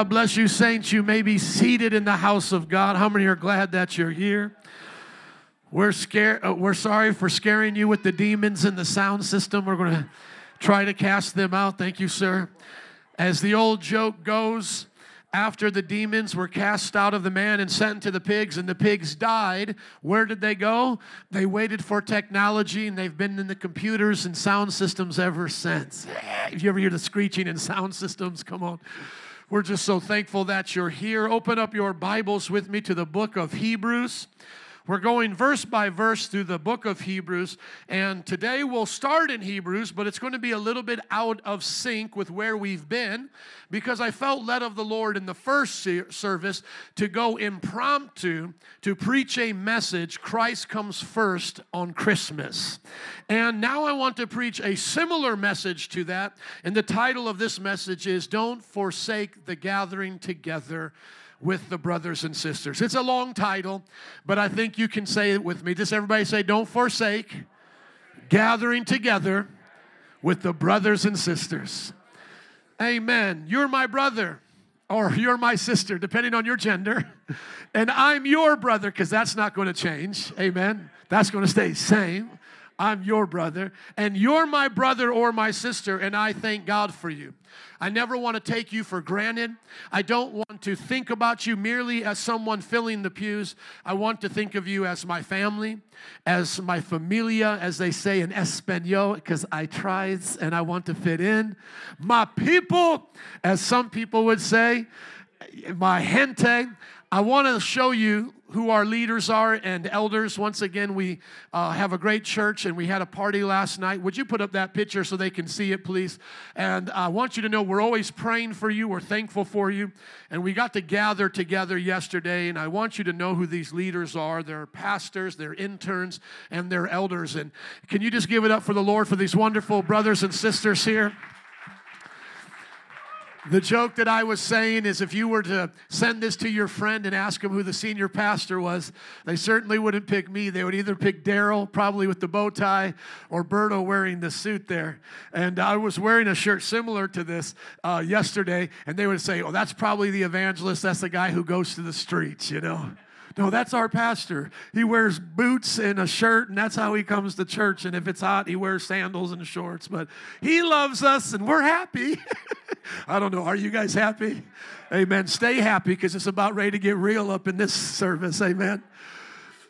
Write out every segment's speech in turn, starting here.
God bless you, saints. You may be seated in the house of God. How many are glad that you're here? We're scared. Uh, we're sorry for scaring you with the demons in the sound system. We're going to try to cast them out. Thank you, sir. As the old joke goes, after the demons were cast out of the man and sent to the pigs, and the pigs died, where did they go? They waited for technology, and they've been in the computers and sound systems ever since. If you ever hear the screeching in sound systems, come on. We're just so thankful that you're here. Open up your Bibles with me to the book of Hebrews. We're going verse by verse through the book of Hebrews, and today we'll start in Hebrews, but it's going to be a little bit out of sync with where we've been because I felt led of the Lord in the first service to go impromptu to preach a message Christ comes first on Christmas. And now I want to preach a similar message to that, and the title of this message is Don't Forsake the Gathering Together with the brothers and sisters. It's a long title, but I think you can say it with me. Just everybody say, Don't forsake gathering together with the brothers and sisters. Amen. You're my brother or you're my sister, depending on your gender. And I'm your brother because that's not going to change. Amen. That's going to stay same. I'm your brother, and you're my brother or my sister, and I thank God for you. I never want to take you for granted. I don't want to think about you merely as someone filling the pews. I want to think of you as my family, as my familia, as they say in Espanol, because I tries and I want to fit in. My people, as some people would say, my gente. I want to show you who our leaders are and elders. Once again, we uh, have a great church and we had a party last night. Would you put up that picture so they can see it, please? And I want you to know we're always praying for you, we're thankful for you. And we got to gather together yesterday, and I want you to know who these leaders are. They're pastors, they're interns, and they're elders. And can you just give it up for the Lord for these wonderful brothers and sisters here? The joke that I was saying is if you were to send this to your friend and ask him who the senior pastor was, they certainly wouldn't pick me. They would either pick Daryl, probably with the bow tie, or Berto wearing the suit there. And I was wearing a shirt similar to this uh, yesterday, and they would say, Oh, that's probably the evangelist. That's the guy who goes to the streets, you know. No, that's our pastor. He wears boots and a shirt, and that's how he comes to church. And if it's hot, he wears sandals and shorts. But he loves us, and we're happy. I don't know. Are you guys happy? Amen. Stay happy because it's about ready to get real up in this service. Amen.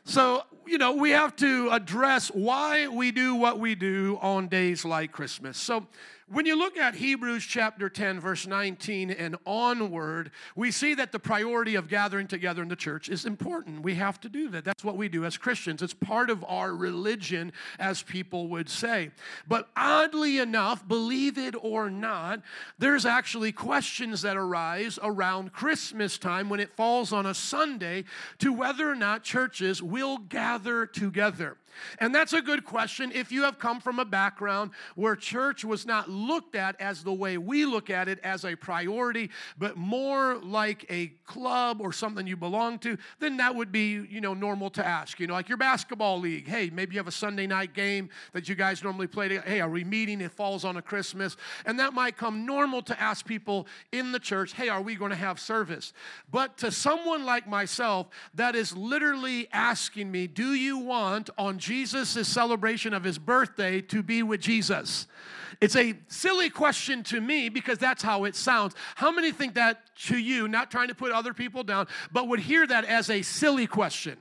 So, you know, we have to address why we do what we do on days like Christmas. So, when you look at Hebrews chapter 10, verse 19 and onward, we see that the priority of gathering together in the church is important. We have to do that. That's what we do as Christians. It's part of our religion, as people would say. But oddly enough, believe it or not, there's actually questions that arise around Christmas time when it falls on a Sunday to whether or not churches will gather together. And that's a good question if you have come from a background where church was not looked at as the way we look at it as a priority, but more like a club or something you belong to, then that would be, you know, normal to ask. You know, like your basketball league. Hey, maybe you have a Sunday night game that you guys normally play. Hey, are we meeting? It falls on a Christmas. And that might come normal to ask people in the church, hey, are we going to have service? But to someone like myself, that is literally asking me, do you want on Jesus' celebration of his birthday to be with Jesus? It's a silly question to me because that's how it sounds. How many think that to you, not trying to put other people down, but would hear that as a silly question?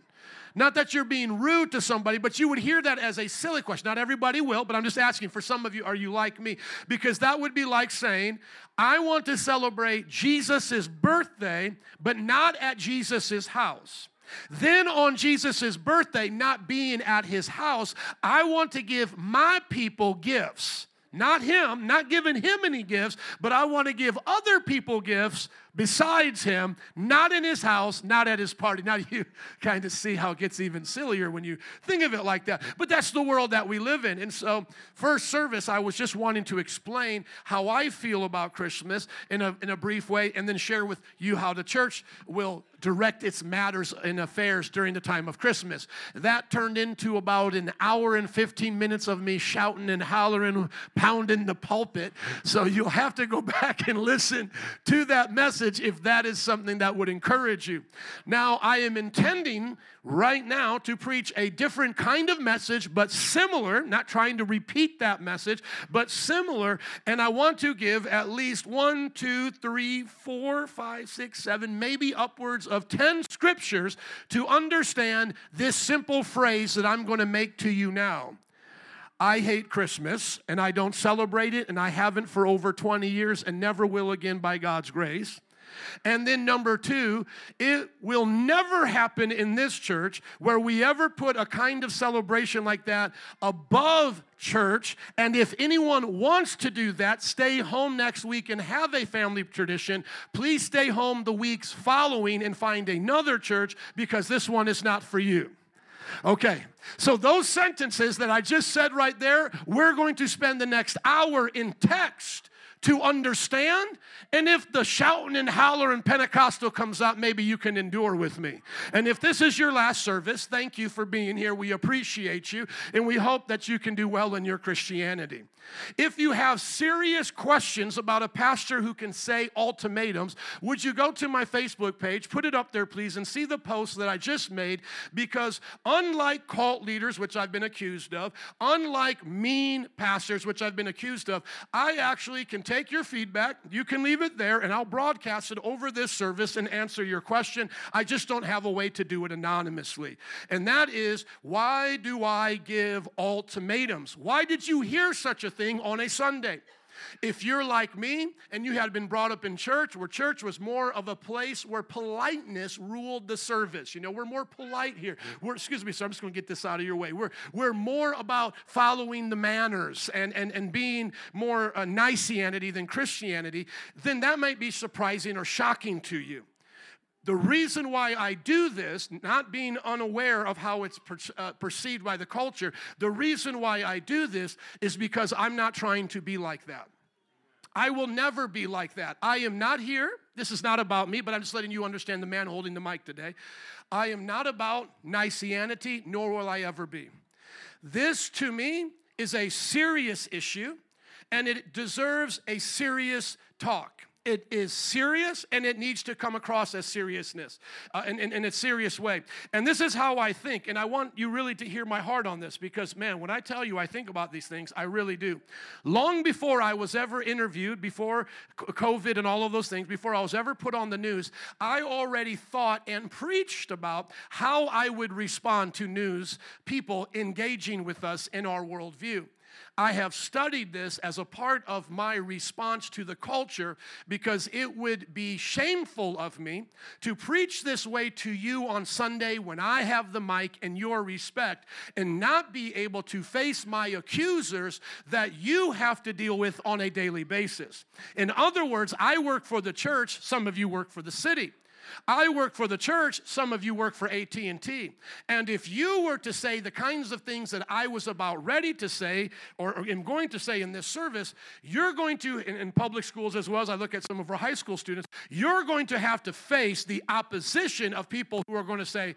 Not that you're being rude to somebody, but you would hear that as a silly question. Not everybody will, but I'm just asking for some of you, are you like me? Because that would be like saying, I want to celebrate Jesus' birthday, but not at Jesus' house. Then on Jesus' birthday, not being at his house, I want to give my people gifts. Not him, not giving him any gifts, but I want to give other people gifts besides him, not in his house, not at his party. Now you kind of see how it gets even sillier when you think of it like that. But that's the world that we live in. And so, first service, I was just wanting to explain how I feel about Christmas in a, in a brief way and then share with you how the church will direct its matters and affairs during the time of Christmas. That turned into about an hour and 15 minutes of me shouting and hollering, pounding the pulpit. So you'll have to go back and listen to that message message if that is something that would encourage you. Now, I am intending right now to preach a different kind of message, but similar, not trying to repeat that message, but similar. And I want to give at least one, two, three, four, five, six, seven, maybe upwards of 10 scriptures to understand this simple phrase that I'm going to make to you now. I hate Christmas and I don't celebrate it, and I haven't for over 20 years and never will again by God's grace. And then, number two, it will never happen in this church where we ever put a kind of celebration like that above church. And if anyone wants to do that, stay home next week and have a family tradition. Please stay home the weeks following and find another church because this one is not for you. Okay, so those sentences that I just said right there, we're going to spend the next hour in text to understand. And if the shouting and hollering Pentecostal comes up, maybe you can endure with me. And if this is your last service, thank you for being here. We appreciate you, and we hope that you can do well in your Christianity. If you have serious questions about a pastor who can say ultimatums, would you go to my Facebook page, put it up there, please, and see the post that I just made? Because unlike cult leaders, which I've been accused of, unlike mean pastors, which I've been accused of, I actually can take your feedback, you can leave it there, and I'll broadcast it over this service and answer your question. I just don't have a way to do it anonymously. And that is why do I give ultimatums? Why did you hear such a thing on a Sunday. If you're like me and you had been brought up in church, where church was more of a place where politeness ruled the service, you know, we're more polite here. We're, excuse me, sir, I'm just going to get this out of your way. We're, we're more about following the manners and, and, and being more uh, Niceanity than Christianity, then that might be surprising or shocking to you. The reason why I do this, not being unaware of how it's per, uh, perceived by the culture, the reason why I do this is because I'm not trying to be like that. I will never be like that. I am not here. This is not about me, but I'm just letting you understand the man holding the mic today. I am not about Niceanity, nor will I ever be. This, to me, is a serious issue, and it deserves a serious talk it is serious and it needs to come across as seriousness uh, in, in, in, a serious way. And this is how I think. And I want you really to hear my heart on this because, man, when I tell you I think about these things, I really do. Long before I was ever interviewed, before COVID and all of those things, before I was ever put on the news, I already thought and preached about how I would respond to news people engaging with us in our worldview. I have studied this as a part of my response to the culture because it would be shameful of me to preach this way to you on Sunday when I have the mic and your respect and not be able to face my accusers that you have to deal with on a daily basis. In other words, I work for the church, some of you work for the city. I work for the church, some of you work for AT&T. And if you were to say the kinds of things that I was about ready to say or, am going to say in this service, you're going to in, in public schools as well as I look at some of our high school students, you're going to have to face the opposition of people who are going to say,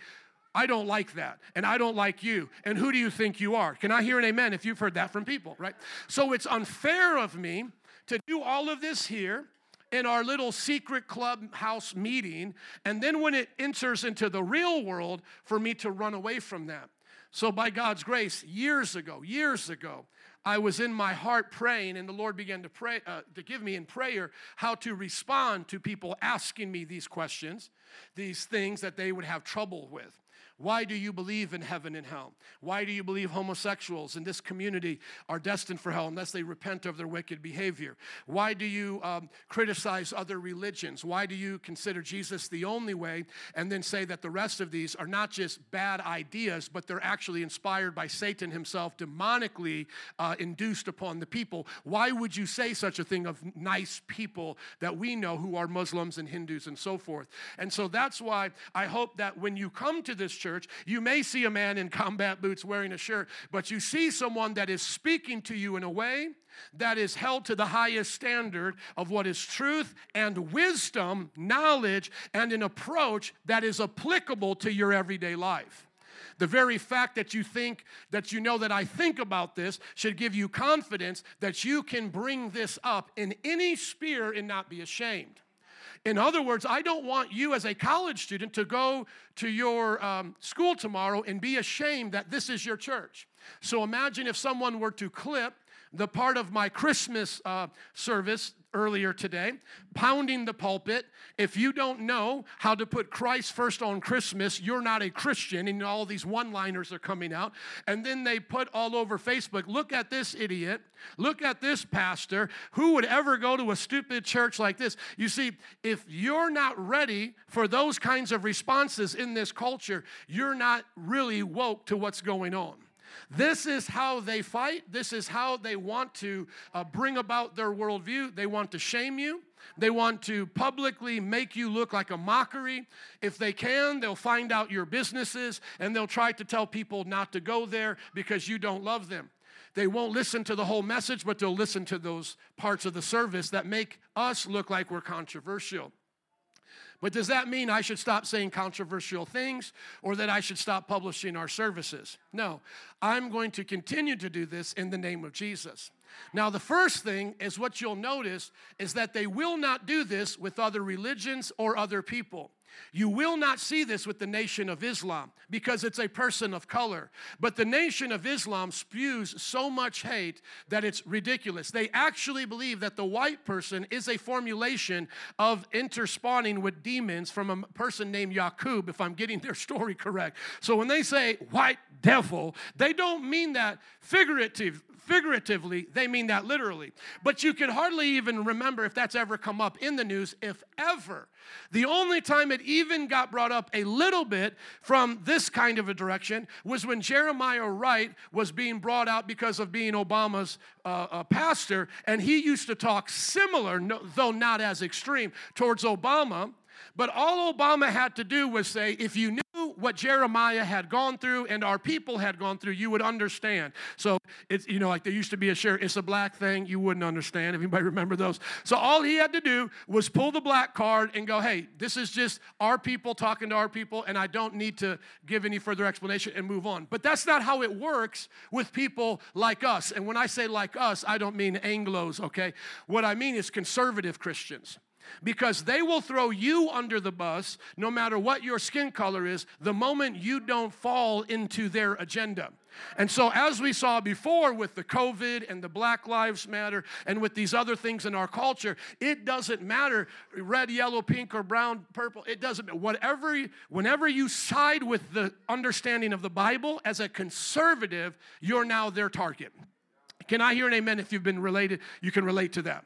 I don't like that, and I don't like you, and who do you think you are? Can I hear an amen if you've heard that from people, right? So it's unfair of me to do all of this here in our little secret clubhouse meeting, and then when it enters into the real world, for me to run away from that. So, by God's grace, years ago, years ago, I was in my heart praying, and the Lord began to pray uh, to give me in prayer how to respond to people asking me these questions, these things that they would have trouble with. Why do you believe in heaven and hell? Why do you believe homosexuals in this community are destined for hell unless they repent of their wicked behavior? Why do you um, criticize other religions? Why do you consider Jesus the only way and then say that the rest of these are not just bad ideas, but they're actually inspired by Satan himself, demonically uh, induced upon the people? Why would you say such a thing of nice people that we know who are Muslims and Hindus and so forth? And so that's why I hope that when you come to this church, you may see a man in combat boots wearing a shirt, but you see someone that is speaking to you in a way that is held to the highest standard of what is truth and wisdom, knowledge, and an approach that is applicable to your everyday life. The very fact that you think, that you know that I think about this, should give you confidence that you can bring this up in any sphere and not be ashamed. In other words, I don't want you as a college student to go to your um, school tomorrow and be ashamed that this is your church. So imagine if someone were to clip the part of my Christmas uh, service earlier today, pounding the pulpit. If you don't know how to put Christ first on Christmas, you're not a Christian, and all these one liners are coming out. And then they put all over Facebook look at this idiot, look at this pastor. Who would ever go to a stupid church like this? You see, if you're not ready for those kinds of responses in this culture, you're not really woke to what's going on. This is how they fight. This is how they want to uh, bring about their worldview. They want to shame you. They want to publicly make you look like a mockery. If they can, they'll find out your businesses and they'll try to tell people not to go there because you don't love them. They won't listen to the whole message, but they'll listen to those parts of the service that make us look like we're controversial. But does that mean I should stop saying controversial things or that I should stop publishing our services? No. I'm going to continue to do this in the name of Jesus. Now, the first thing is what you'll notice is that they will not do this with other religions or other people. You will not see this with the Nation of Islam because it's a person of color. But the Nation of Islam spews so much hate that it's ridiculous. They actually believe that the white person is a formulation of interspawning with demons from a person named Yaqub, if I'm getting their story correct. So when they say white devil, they don't mean that figurative, figuratively, they mean that literally. But you can hardly even remember if that's ever come up in the news, if ever. The only time it even got brought up a little bit from this kind of a direction was when Jeremiah Wright was being brought out because of being Obama's uh, uh, pastor, and he used to talk similar, no, though not as extreme, towards Obama. But all Obama had to do was say, if you knew what Jeremiah had gone through and our people had gone through, you would understand. So it's, you know, like there used to be a share, it's a black thing, you wouldn't understand. Anybody remember those? So all he had to do was pull the black card and go, hey, this is just our people talking to our people, and I don't need to give any further explanation and move on. But that's not how it works with people like us. And when I say like us, I don't mean Anglos, okay? What I mean is conservative Christians because they will throw you under the bus no matter what your skin color is the moment you don't fall into their agenda. And so, as we saw before with the COVID and the Black Lives Matter and with these other things in our culture, it doesn't matter red, yellow, pink, or brown, purple. It doesn't matter. Whatever, whenever you side with the understanding of the Bible as a conservative, you're now their target. Can I hear an amen if you've been related? You can relate to that.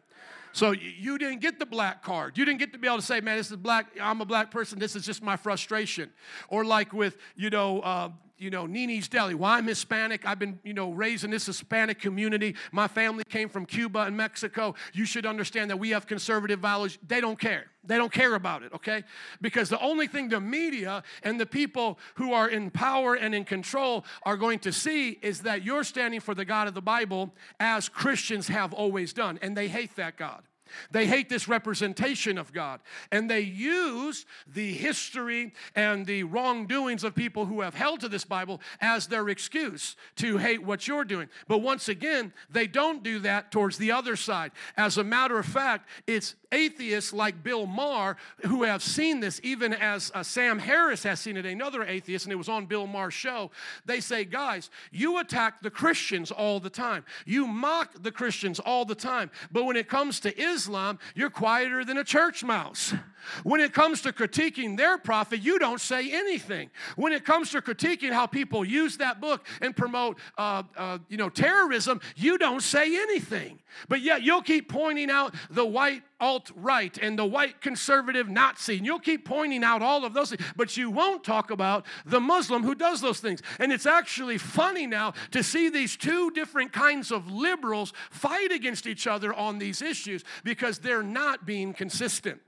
So you didn't get the black card. You didn't get to be able to say, man, this is black, I'm a black person, this is just my frustration. Or like with, you know, uh, you know, Nini's Deli. Well, I'm Hispanic. I've been, you know, raised in this Hispanic community. My family came from Cuba and Mexico. You should understand that we have conservative values. They don't care. They don't care about it, okay? Because the only thing the media and the people who are in power and in control are going to see is that you're standing for the God of the Bible as Christians have always done. And they hate that God. They hate this representation of God. And they use the history and the wrongdoings of people who have held to this Bible as their excuse to hate what you're doing. But once again, they don't do that towards the other side. As a matter of fact, it's atheists like Bill Maher who have seen this, even as uh, Sam Harris has seen it, another atheist, and it was on Bill Maher's show. They say, guys, you attack the Christians all the time, you mock the Christians all the time. But when it comes to Islam, Islam, you're quieter than a church mouse. When it comes to critiquing their prophet, you don't say anything. When it comes to critiquing how people use that book and promote, uh, uh, you know, terrorism, you don't say anything. But yet you'll keep pointing out the white alt right and the white conservative Nazi, and you'll keep pointing out all of those things, but you won't talk about the Muslim who does those things. And it's actually funny now to see these two different kinds of liberals fight against each other on these issues because they're not being consistent.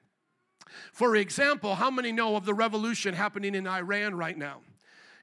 For example, how many know of the revolution happening in Iran right now?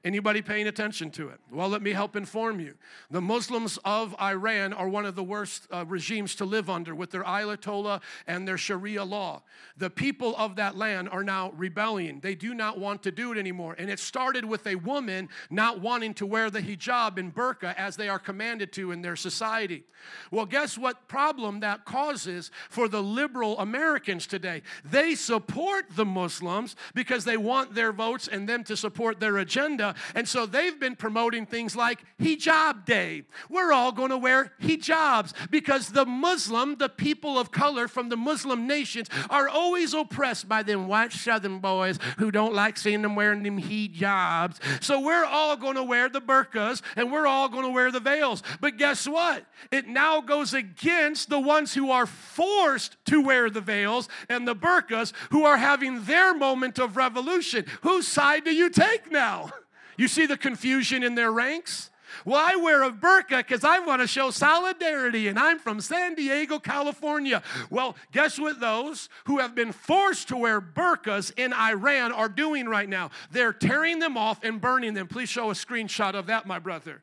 Anybody paying attention to it? Well, let me help inform you. The Muslims of Iran are one of the worst uh, regimes to live under with their Ayatollah and their Sharia law. The people of that land are now rebelling. They do not want to do it anymore. And it started with a woman not wanting to wear the hijab and burqa as they are commanded to in their society. Well, guess what problem that causes for the liberal Americans today? They support the Muslims because they want their votes and them to support their agenda and so they've been promoting things like hijab day. We're all going to wear hijabs because the Muslim, the people of color from the Muslim nations, are always oppressed by them white southern boys who don't like seeing them wearing them hijabs. So we're all going to wear the burqas and we're all going to wear the veils. But guess what? It now goes against the ones who are forced to wear the veils and the burqas who are having their moment of revolution. Whose side do you take now? You see the confusion in their ranks? Well, I wear a burqa because I want to show solidarity, and I'm from San Diego, California. Well, guess what those who have been forced to wear burqas in Iran are doing right now? They're tearing them off and burning them. Please show a screenshot of that, my brother.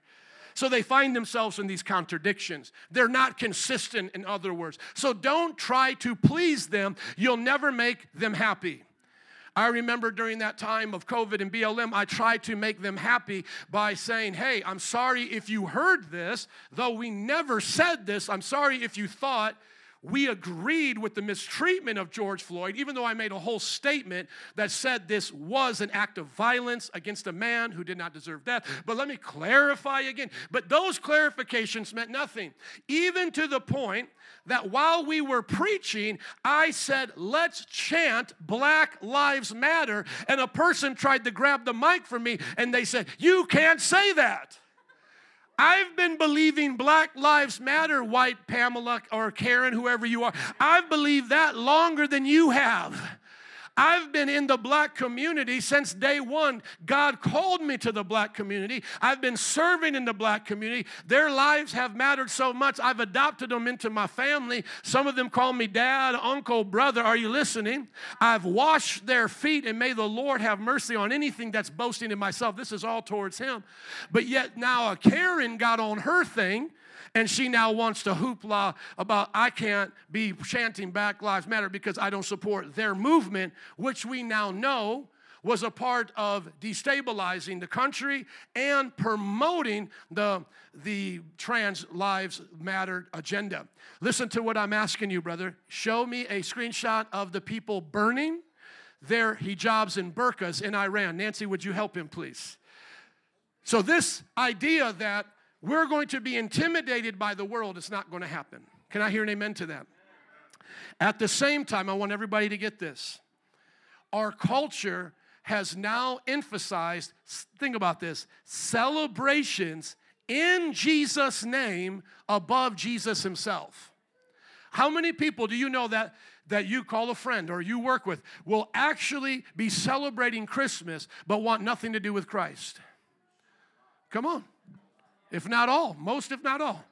So they find themselves in these contradictions. They're not consistent, in other words. So don't try to please them, you'll never make them happy. I remember during that time of COVID and BLM, I tried to make them happy by saying, Hey, I'm sorry if you heard this, though we never said this. I'm sorry if you thought we agreed with the mistreatment of George Floyd, even though I made a whole statement that said this was an act of violence against a man who did not deserve death. But let me clarify again. But those clarifications meant nothing, even to the point that while we were preaching, I said, let's chant Black Lives Matter. And a person tried to grab the mic from me and they said, You can't say that. I've been believing Black Lives Matter, white Pamela or Karen, whoever you are. I've believed that longer than you have. I've been in the black community since day one. God called me to the black community. I've been serving in the black community. Their lives have mattered so much. I've adopted them into my family. Some of them call me dad, uncle, brother. Are you listening? I've washed their feet, and may the Lord have mercy on anything that's boasting in myself. This is all towards Him. But yet now a Karen got on her thing and she now wants to hoopla about I can't be chanting Black Lives Matter because I don't support their movement, which we now know was a part of destabilizing the country and promoting the, the trans lives matter agenda. Listen to what I'm asking you, brother. Show me a screenshot of the people burning their hijabs and burqas in Iran. Nancy, would you help him, please? So, this idea that we're going to be intimidated by the world, it's not going to happen. Can I hear an amen to that? At the same time, I want everybody to get this. Our culture has now emphasized, think about this, celebrations in Jesus' name above Jesus himself. How many people do you know that that you call a friend or you work with will actually be celebrating Christmas but want nothing to do with Christ? Come on if not all, most if not all.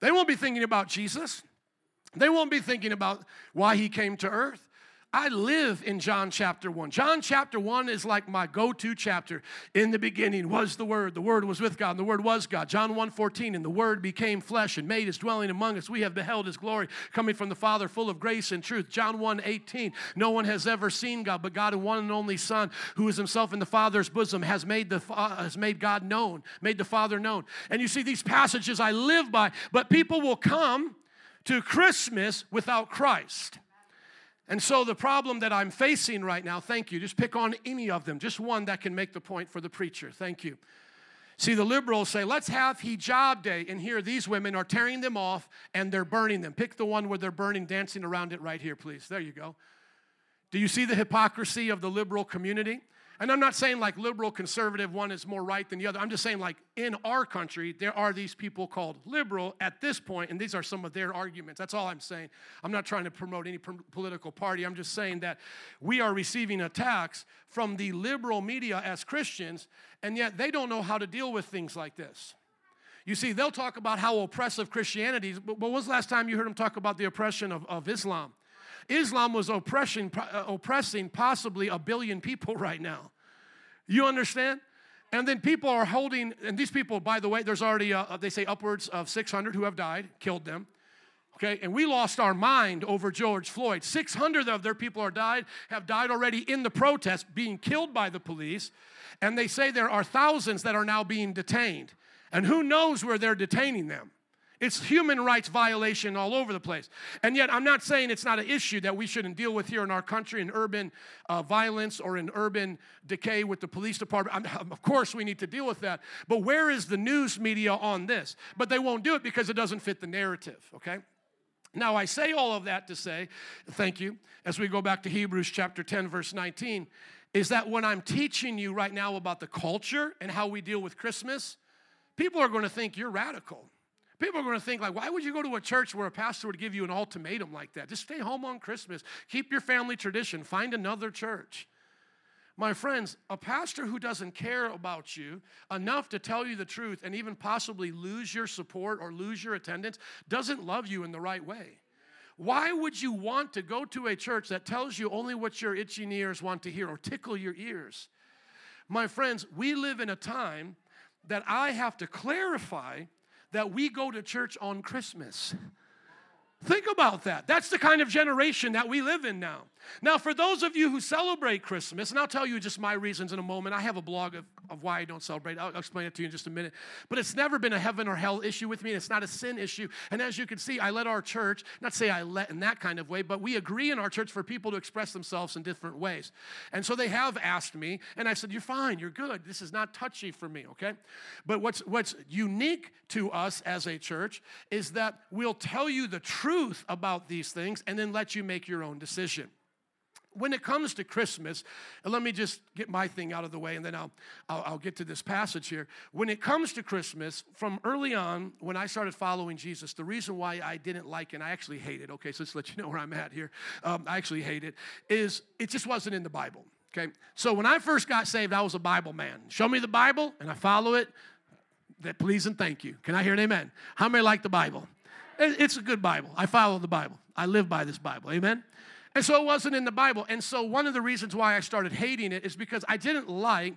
They won't be thinking about Jesus. They won't be thinking about why he came to earth. I live in John chapter 1. John chapter 1 is like my go-to chapter. In the beginning was the Word. The Word was with God, and the Word was God. John 1 14, and the Word became flesh and made his dwelling among us. We have beheld his glory coming from the Father, full of grace and truth. John 1 18, no one has ever seen God, but God, the one and only Son, who is himself in the Father's bosom, has made, the, uh, has made God known, made the Father known. And you see, these passages I live by, but people will come to Christmas without Christ. And so, the problem that I'm facing right now, thank you, just pick on any of them, just one that can make the point for the preacher. Thank you. See, the liberals say, let's have hijab day. And here, these women are tearing them off and they're burning them. Pick the one where they're burning, dancing around it right here, please. There you go. Do you see the hypocrisy of the liberal community? And I'm not saying like liberal, conservative, one is more right than the other. I'm just saying like in our country, there are these people called liberal at this point, and these are some of their arguments. That's all I'm saying. I'm not trying to promote any political party. I'm just saying that we are receiving attacks from the liberal media as Christians, and yet they don't know how to deal with things like this. You see, they'll talk about how oppressive Christianity is, but when was the last time you heard them talk about the oppression of, of Islam? Islam was oppression, uh, oppressing possibly a billion people right now. You understand? And then people are holding, and these people, by the way, there's already, uh, they say upwards of 600 who have died, killed them. Okay, and we lost our mind over George Floyd. 600 of their people are died, have died already in the protest, being killed by the police. And they say there are thousands that are now being detained. And who knows where they're detaining them? It's human rights violation all over the place. And yet, I'm not saying it's not an issue that we shouldn't deal with here in our country in urban uh, violence or in urban decay with the police department. I'm, of course, we need to deal with that. But where is the news media on this? But they won't do it because it doesn't fit the narrative, okay? Now, I say all of that to say, thank you, as we go back to Hebrews chapter 10, verse 19, is that when I'm teaching you right now about the culture and how we deal with Christmas, people are going to think you're radical. People are going to think, like, why would you go to a church where a pastor would give you an ultimatum like that? Just stay home on Christmas. Keep your family tradition. Find another church. My friends, a pastor who doesn't care about you enough to tell you the truth and even possibly lose your support or lose your attendance doesn't love you in the right way. Why would you want to go to a church that tells you only what your itching ears want to hear or tickle your ears? My friends, we live in a time that I have to clarify that we go to church on Christmas. Think about that. That's the kind of generation that we live in now. Now, for those of you who celebrate Christmas, and I'll tell you just my reasons in a moment. I have a blog of, of why I don't celebrate. I'll, explain it to you in just a minute. But it's never been a heaven or hell issue with me. It's not a sin issue. And as you can see, I let our church, not say I let in that kind of way, but we agree in our church for people to express themselves in different ways. And so they have asked me, and I said, You're fine, you're good. This is not touchy for me, okay? But what's, what's unique to us as a church is that we'll tell you the truth about these things and then let you make your own decision when it comes to Christmas, and let me just get my thing out of the way and then I'll, I'll, I'll, get to this passage here. When it comes to Christmas, from early on, when I started following Jesus, the reason why I didn't like it, and I actually hate it, okay, so let's let you know where I'm at here. Um, I actually hate it, is it just wasn't in the Bible, okay? So when I first got saved, I was a Bible man. Show me the Bible and I follow it. That please and thank you. Can I hear an amen? How many like the Bible? It's a good Bible. I follow the Bible. I live by this Bible. Amen? And so it wasn't in the Bible. And so one of the reasons why I started hating it is because I didn't like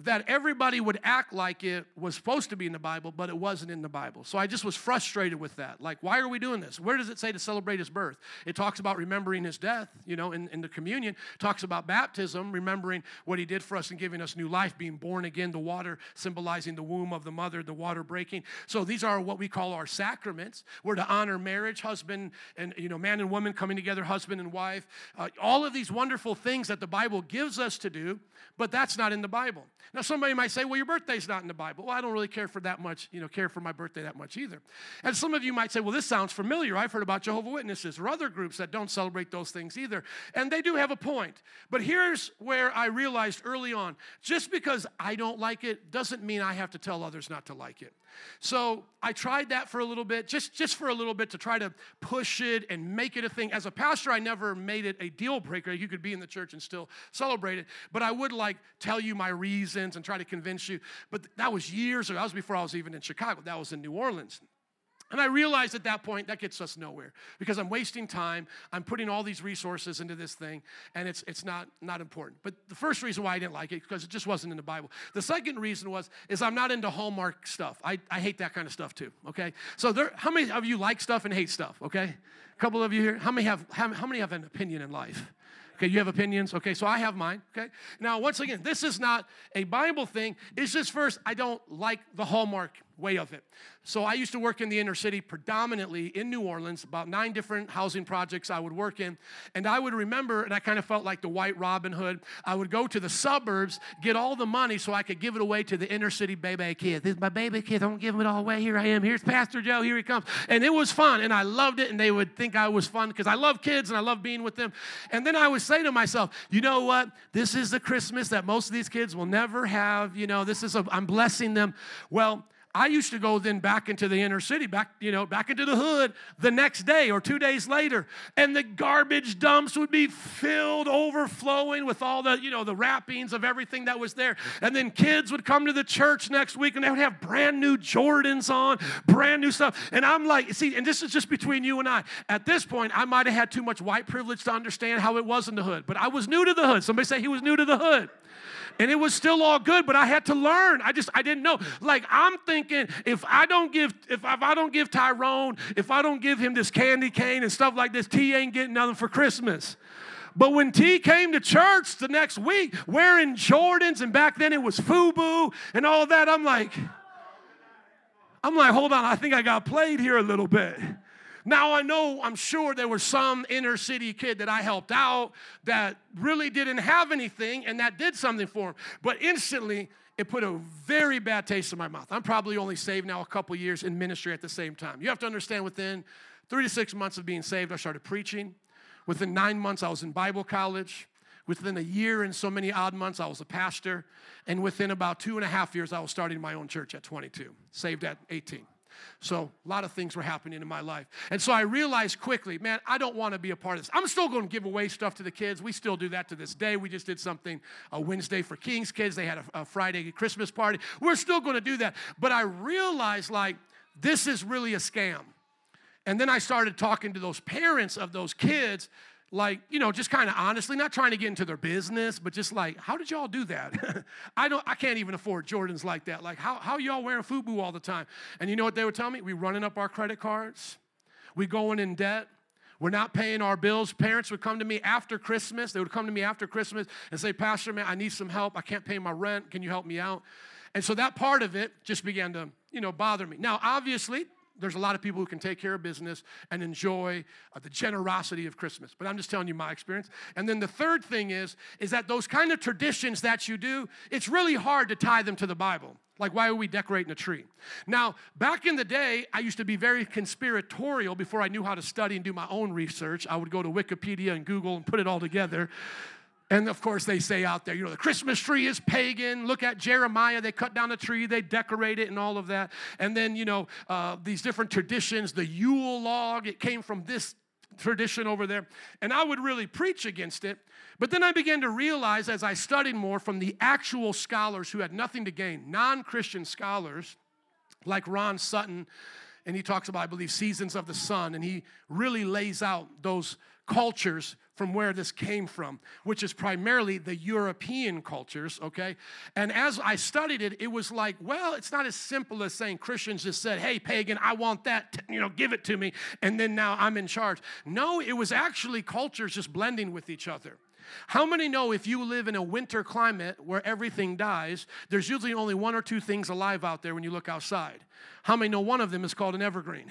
that everybody would act like it was supposed to be in the Bible, but it wasn't in the Bible. So I just was frustrated with that. Like, why are we doing this? Where does it say to celebrate his birth? It talks about remembering his death, you know, in, in the communion, talks about baptism, remembering what he did for us and giving us new life, being born again, the water symbolizing the womb of the mother, the water breaking. So these are what we call our sacraments. We're to honor marriage, husband and, you know, man and woman coming together, husband and wife. Uh, all of these wonderful things that the Bible gives us to do, but that's not in the Bible. Now, somebody might say, well, your birthday's not in the Bible. Well, I don't really care for that much, you know, care for my birthday that much either. And some of you might say, well, this sounds familiar. I've heard about Jehovah Witnesses or other groups that don't celebrate those things either. And they do have a point. But here's where I realized early on just because I don't like it doesn't mean I have to tell others not to like it. So I tried that for a little bit, just, just for a little bit to try to push it and make it a thing. As a pastor, I never made it a deal breaker. You could be in the church and still celebrate it. But I would like tell you my reasons and try to convince you. But that was years ago. That was before I was even in Chicago. That was in New Orleans. And I realized at that point that gets us nowhere because I'm wasting time. I'm putting all these resources into this thing, and it's, it's not, not important. But the first reason why I didn't like it because it just wasn't in the Bible. The second reason was is I'm not into Hallmark stuff. I, I hate that kind of stuff too. Okay, so there, how many of you like stuff and hate stuff? Okay, a couple of you here. How many have how, how many have an opinion in life? Okay, you have opinions? Okay, so I have mine. Okay. Now, once again, this is not a Bible thing. It's just first, I don't like the Hallmark way of it. So I used to work in the inner city predominantly in New Orleans, about nine different housing projects I would work in. And I would remember, and I kind of felt like the white Robin Hood, I would go to the suburbs, get all the money so I could give it away to the inner city baby kids. This is my baby kid, don't give it all away. Here I am. Here's Pastor Joe, here he comes. And it was fun, and I loved it, and they would think I was fun because I love kids and I love being with them. And then I would say to myself, you know what? This is the Christmas that most of these kids will never have. You know, this is, a, I'm blessing them. Well, I used to go then back into the inner city, back, you know, back into the hood the next day or two days later, and the garbage dumps would be filled, overflowing with all the, you know, the wrappings of everything that was there. And then kids would come to the church next week and they would have brand new Jordans on, brand new stuff. And I'm like, see, and this is just between you and I. At this point, I might have had too much white privilege to understand how it was in the hood, but I was new to the hood. Somebody say he was new to the hood. And it was still all good but i had to learn. I just i didn't know. Like i'm thinking if i don't give if, if i don't give tyrone if i don't give him this candy cane and stuff like this t ain't getting nothing for christmas. But when T came to church the next week wearing Jordans, and back then it was FUBU and all that, I'm like, I'm like, hold on, I think I got played here a little bit. Now I know, I'm sure there was some inner city kid that I helped out that really didn't have anything and that did something for him. But instantly, it put a very bad taste in my mouth. I'm probably only saved now a couple years in ministry at the same time. You have to understand within three to six months of being saved, I started preaching. Within nine months, I was in Bible college. Within a year and so many odd months, I was a pastor. And within about two and a half years, I was starting my own church at 22, saved at 18. So a lot of things were happening in my life. And so I realized quickly, man, I don't want to be a part of this. I'm still going to give away stuff to the kids. We still do that to this day. We just did something a Wednesday for King's kids. They had a, a Friday Christmas party. We're still going to do that. But I realized like this is really a scam. And then I started talking to those parents of those kids, like, you know, just kind of honestly, not trying to get into their business, but just like, how did y'all do that? I don't, I can't even afford Jordans like that. Like, how, how y'all wearing FUBU all the time? And you know what they would tell me? We running up our credit cards. We going in debt. We're not paying our bills. Parents would come to me after Christmas. They would come to me after Christmas and say, Pastor, man, I need some help. I can't pay my rent. Can you help me out? And so that part of it just began to, you know, bother me. Now, obviously, there's a lot of people who can take care of business and enjoy uh, the generosity of Christmas. But I'm just telling you my experience. And then the third thing is, is that those kind of traditions that you do, it's really hard to tie them to the Bible. Like, why are we decorating a tree? Now, back in the day, I used to be very conspiratorial before I knew how to study and do my own research. I would go to Wikipedia and Google and put it all together. And of course, they say out there, you know, the Christmas tree is pagan. Look at Jeremiah. They cut down a tree, they decorate it, and all of that. And then, you know, uh, these different traditions, the Yule log, it came from this tradition over there. And I would really preach against it. But then I began to realize as I studied more from the actual scholars who had nothing to gain, non Christian scholars like Ron Hutton, and he talks about, I believe, seasons of the sun, and he really lays out those cultures from where this came from, which is primarily the European cultures, okay? And as I studied it, it was like, well, it's not as simple as saying Christians just said, hey, pagan, I want that, you know, give it to me, and then now I'm in charge. No, it was actually cultures just blending with each other. How many know if you live in a winter climate where everything dies, there's usually only one or two things alive out there when you look outside? How many know one of them is called an evergreen?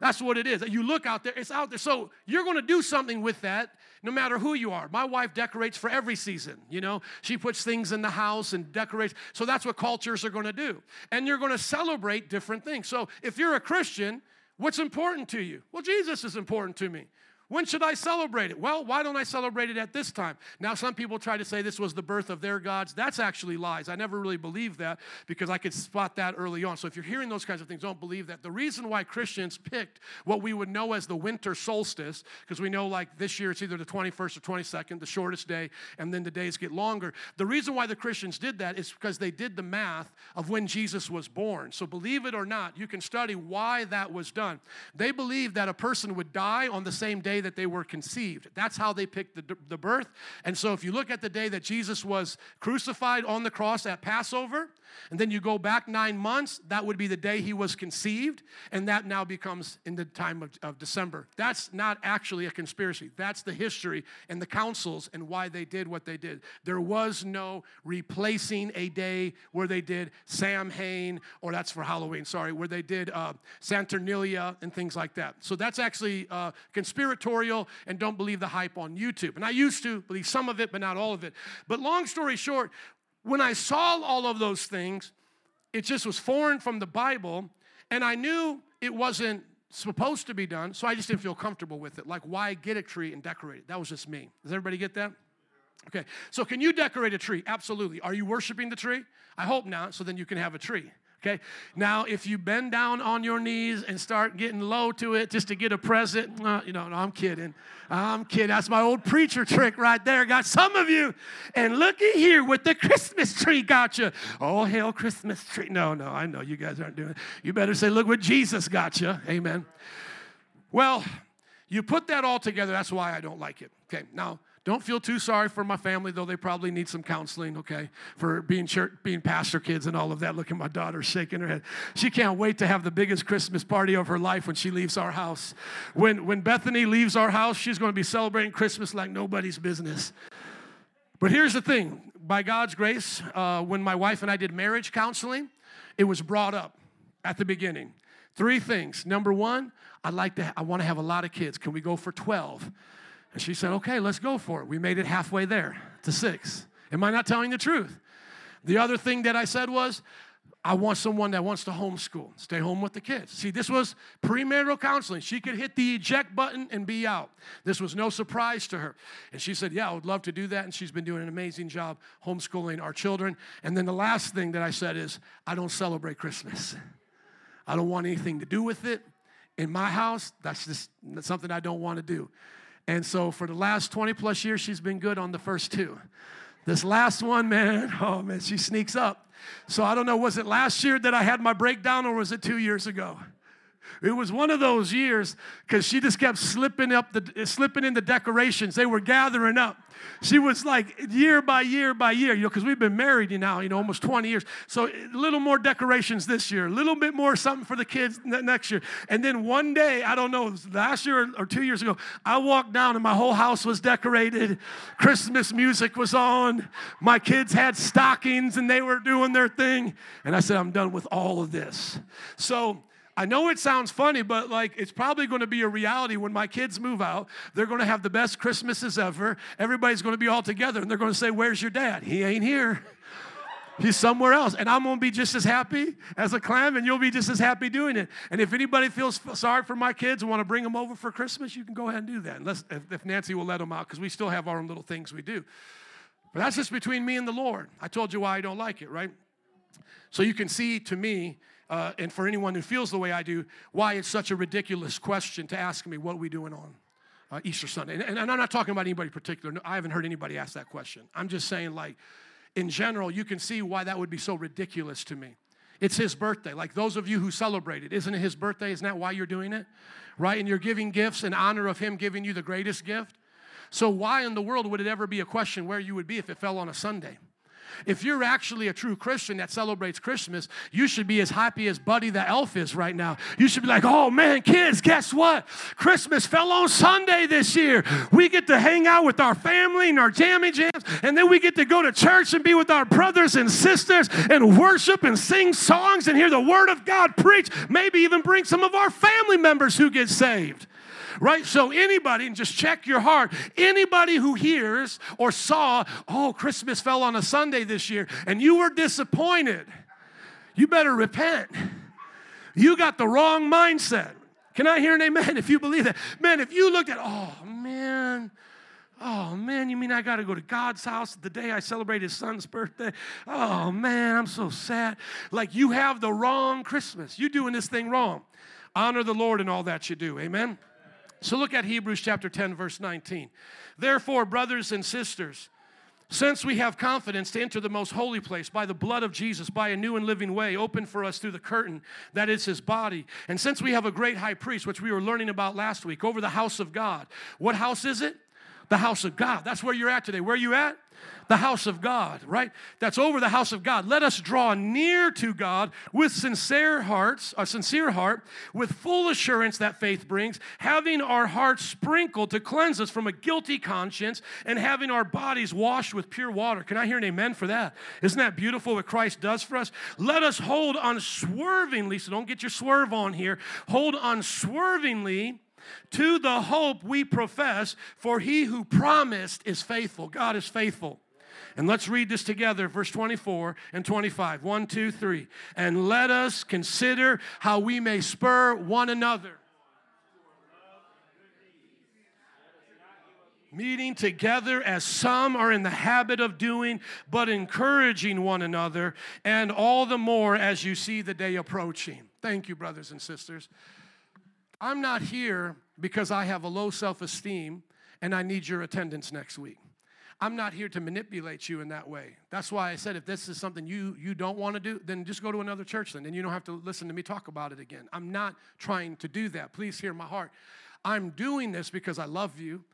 That's what it is. You look out there, it's out there. So you're going to do something with that no matter who you are. My wife decorates for every season, you know. She puts things in the house and decorates. So that's what cultures are going to do. And you're going to celebrate different things. So if you're a Christian, what's important to you? Well, Jesus is important to me. When should I celebrate it? Well, why don't I celebrate it at this time? Now, some people try to say this was the birth of their gods. That's actually lies. I never really believed that because I could spot that early on. So, if you're hearing those kinds of things, don't believe that. The reason why Christians picked what we would know as the winter solstice, because we know like this year it's either the 21st or 22nd, the shortest day, and then the days get longer. The reason why the Christians did that is because they did the math of when Jesus was born. So, believe it or not, you can study why that was done. They believed that a person would die on the same day that they were conceived. That's how they picked the, the birth. And so if you look at the day that Jesus was crucified on the cross at Passover, and then you go back nine months, that would be the day he was conceived, and that now becomes in the time of, of December. That's not actually a conspiracy. That's the history and the councils and why they did what they did. There was no replacing a day where they did Sam Samhain, or that's for Halloween, sorry, where they did uh, Saturnalia and things like that. So that's actually uh, conspiratorial, and don't believe the hype on YouTube. And I used to believe some of it, but not all of it. But long story short, when I saw all of those things, it just was foreign from the Bible, and I knew it wasn't supposed to be done, so I just didn't feel comfortable with it. Like, why get a tree and decorate it? That was just me. Does everybody get that? Okay, so can you decorate a tree? Absolutely. Are you worshiping the tree? I hope not, so then you can have a tree. Okay? Now, if you bend down on your knees and start getting low to it just to get a present, uh, you know, no, I'm kidding. I'm kidding. That's my old preacher trick right there. Got some of you. And looky here with the Christmas tree got you. Oh, hail Christmas tree. No, no, I know you guys aren't doing it. You better say, look what Jesus got you. Amen. Well, you put that all together. That's why I don't like it. Okay, now, Don't feel too sorry for my family, though they probably need some counseling, okay, for being church, being pastor kids and all of that. Look at my daughter shaking her head. She can't wait to have the biggest Christmas party of her life when she leaves our house. When, when Bethany leaves our house, she's going to be celebrating Christmas like nobody's business. But here's the thing by God's grace, uh, when my wife and I did marriage counseling, it was brought up at the beginning. Three things. Number one, I'd like to, I want to have a lot of kids. Can we go for 12? And she said, okay, let's go for it. We made it halfway there to six. Am I not telling the truth? The other thing that I said was, I want someone that wants to homeschool, stay home with the kids. See, this was premarital counseling. She could hit the eject button and be out. This was no surprise to her. And she said, Yeah, I would love to do that. And she's been doing an amazing job homeschooling our children. And then the last thing that I said is, I don't celebrate Christmas. I don't want anything to do with it. In my house, that's just that's something I don't want to do. And so for the last 20 plus years, she's been good on the first two. This last one, man, oh man, she sneaks up. So I don't know, was it last year that I had my breakdown or was it two years ago? It was one of those years because she just kept slipping up the slipping in the decorations. They were gathering up. She was like year by year by year, you know, because we've been married you now, you know, almost 20 years. So a little more decorations this year, a little bit more something for the kids next year. And then one day, I don't know, last year or two years ago, I walked down and my whole house was decorated. Christmas music was on. My kids had stockings and they were doing their thing. And I said, I'm done with all of this. So I know it sounds funny, but like it's probably going to be a reality when my kids move out. They're going to have the best Christmases ever. Everybody's going to be all together and they're going to say, Where's your dad? He ain't here. He's somewhere else. And I'm going to be just as happy as a clam, and you'll be just as happy doing it. And if anybody feels sorry for my kids and want to bring them over for Christmas, you can go ahead and do that. Unless if, if Nancy will let them out, because we still have our own little things we do. But that's just between me and the Lord. I told you why I don't like it, right? So you can see to me uh, and for anyone who feels the way I do, why it's such a ridiculous question to ask me, what are we doing on uh, Easter Sunday? And, and, I'm not talking about anybody particular. No, I haven't heard anybody ask that question. I'm just saying, like, in general, you can see why that would be so ridiculous to me. It's his birthday. Like those of you who celebrate it, isn't it his birthday? Isn't that why you're doing it? Right? And you're giving gifts in honor of him giving you the greatest gift. So, why in the world would it ever be a question where you would be if it fell on a Sunday? If you're actually a true Christian that celebrates Christmas, you should be as happy as Buddy the elf is right now. You should be like, oh man, kids, guess what? Christmas fell on Sunday this year. We get to hang out with our family and our jammy jams, and then we get to go to church and be with our brothers and sisters and worship and sing songs and hear the Word of God preached. Maybe even bring some of our family members who get saved right? So, anybody, and just check your heart, anybody who hears or saw, oh, Christmas fell on a Sunday this year, and you were disappointed, you better repent. You got the wrong mindset. Can I hear an amen if you believe that? Man, if you looked at, oh, man, Oh man, you mean I got to go to God's house the day I celebrate his son's birthday? Oh man, I'm so sad. Like you have the wrong Christmas. You're doing this thing wrong. Honor the Lord in all that you do. Amen. So look at Hebrews chapter 10, verse 19. Therefore, brothers and sisters, since we have confidence to enter the most holy place by the blood of Jesus, by a new and living way opened for us through the curtain that is his body, and since we have a great high priest, which we were learning about last week, over the house of God. What house is it? The house of God. That's where you're at today. Where are you at? the house of God, right? That's over the house of God. Let us draw near to God with sincere hearts, a sincere heart, with full assurance that faith brings, having our hearts sprinkled to cleanse us from a guilty conscience, and having our bodies washed with pure water. Can I hear an amen for that? Isn't that beautiful what Christ does for us? Let us hold unswervingly, so don't get your swerve on here, hold unswervingly to the hope we profess, for he who promised is faithful. God is faithful. And let's read this together, verse 24 and 25. One, two, three. And let us consider how we may spur one another. Meeting together as some are in the habit of doing, but encouraging one another, and all the more as you see the day approaching. Thank you, brothers and sisters. I'm not here because I have a low self esteem and I need your attendance next week. I'm not here to manipulate you in that way. That's why I said if this is something you you don't want to do, then just go to another church then and you don't have to listen to me talk about it again. I'm not trying to do that. Please hear my heart. I'm doing this because I love you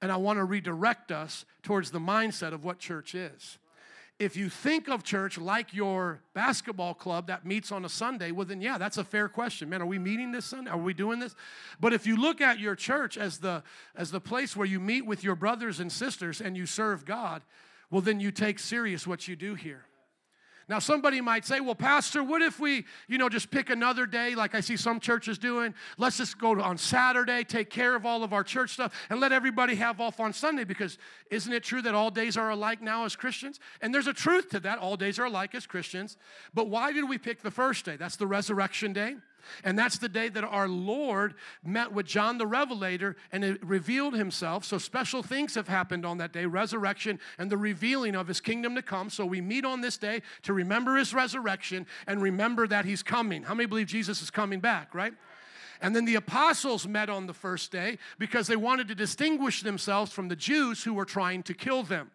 and I want to redirect us towards the mindset of what church is. If you think of church like your basketball club that meets on a Sunday, well, then yeah, that's a fair question. Man, are we meeting this Sunday? Are we doing this? But if you look at your church as the, as the place where you meet with your brothers and sisters and you serve God, well, then you take serious what you do here. Now, somebody might say, well, Pastor, what if we, you know, just pick another day like I see some churches doing? Let's just go on Saturday, take care of all of our church stuff, and let everybody have off on Sunday because isn't it true that all days are alike now as Christians? And there's a truth to that. All days are alike as Christians. But why did we pick the first day? That's the resurrection day. And that's the day that our Lord met with John the Revelator and it revealed himself. So special things have happened on that day resurrection and the revealing of his kingdom to come. So we meet on this day to remember his resurrection and remember that he's coming. How many believe Jesus is coming back, right? And then the apostles met on the first day because they wanted to distinguish themselves from the Jews who were trying to kill them.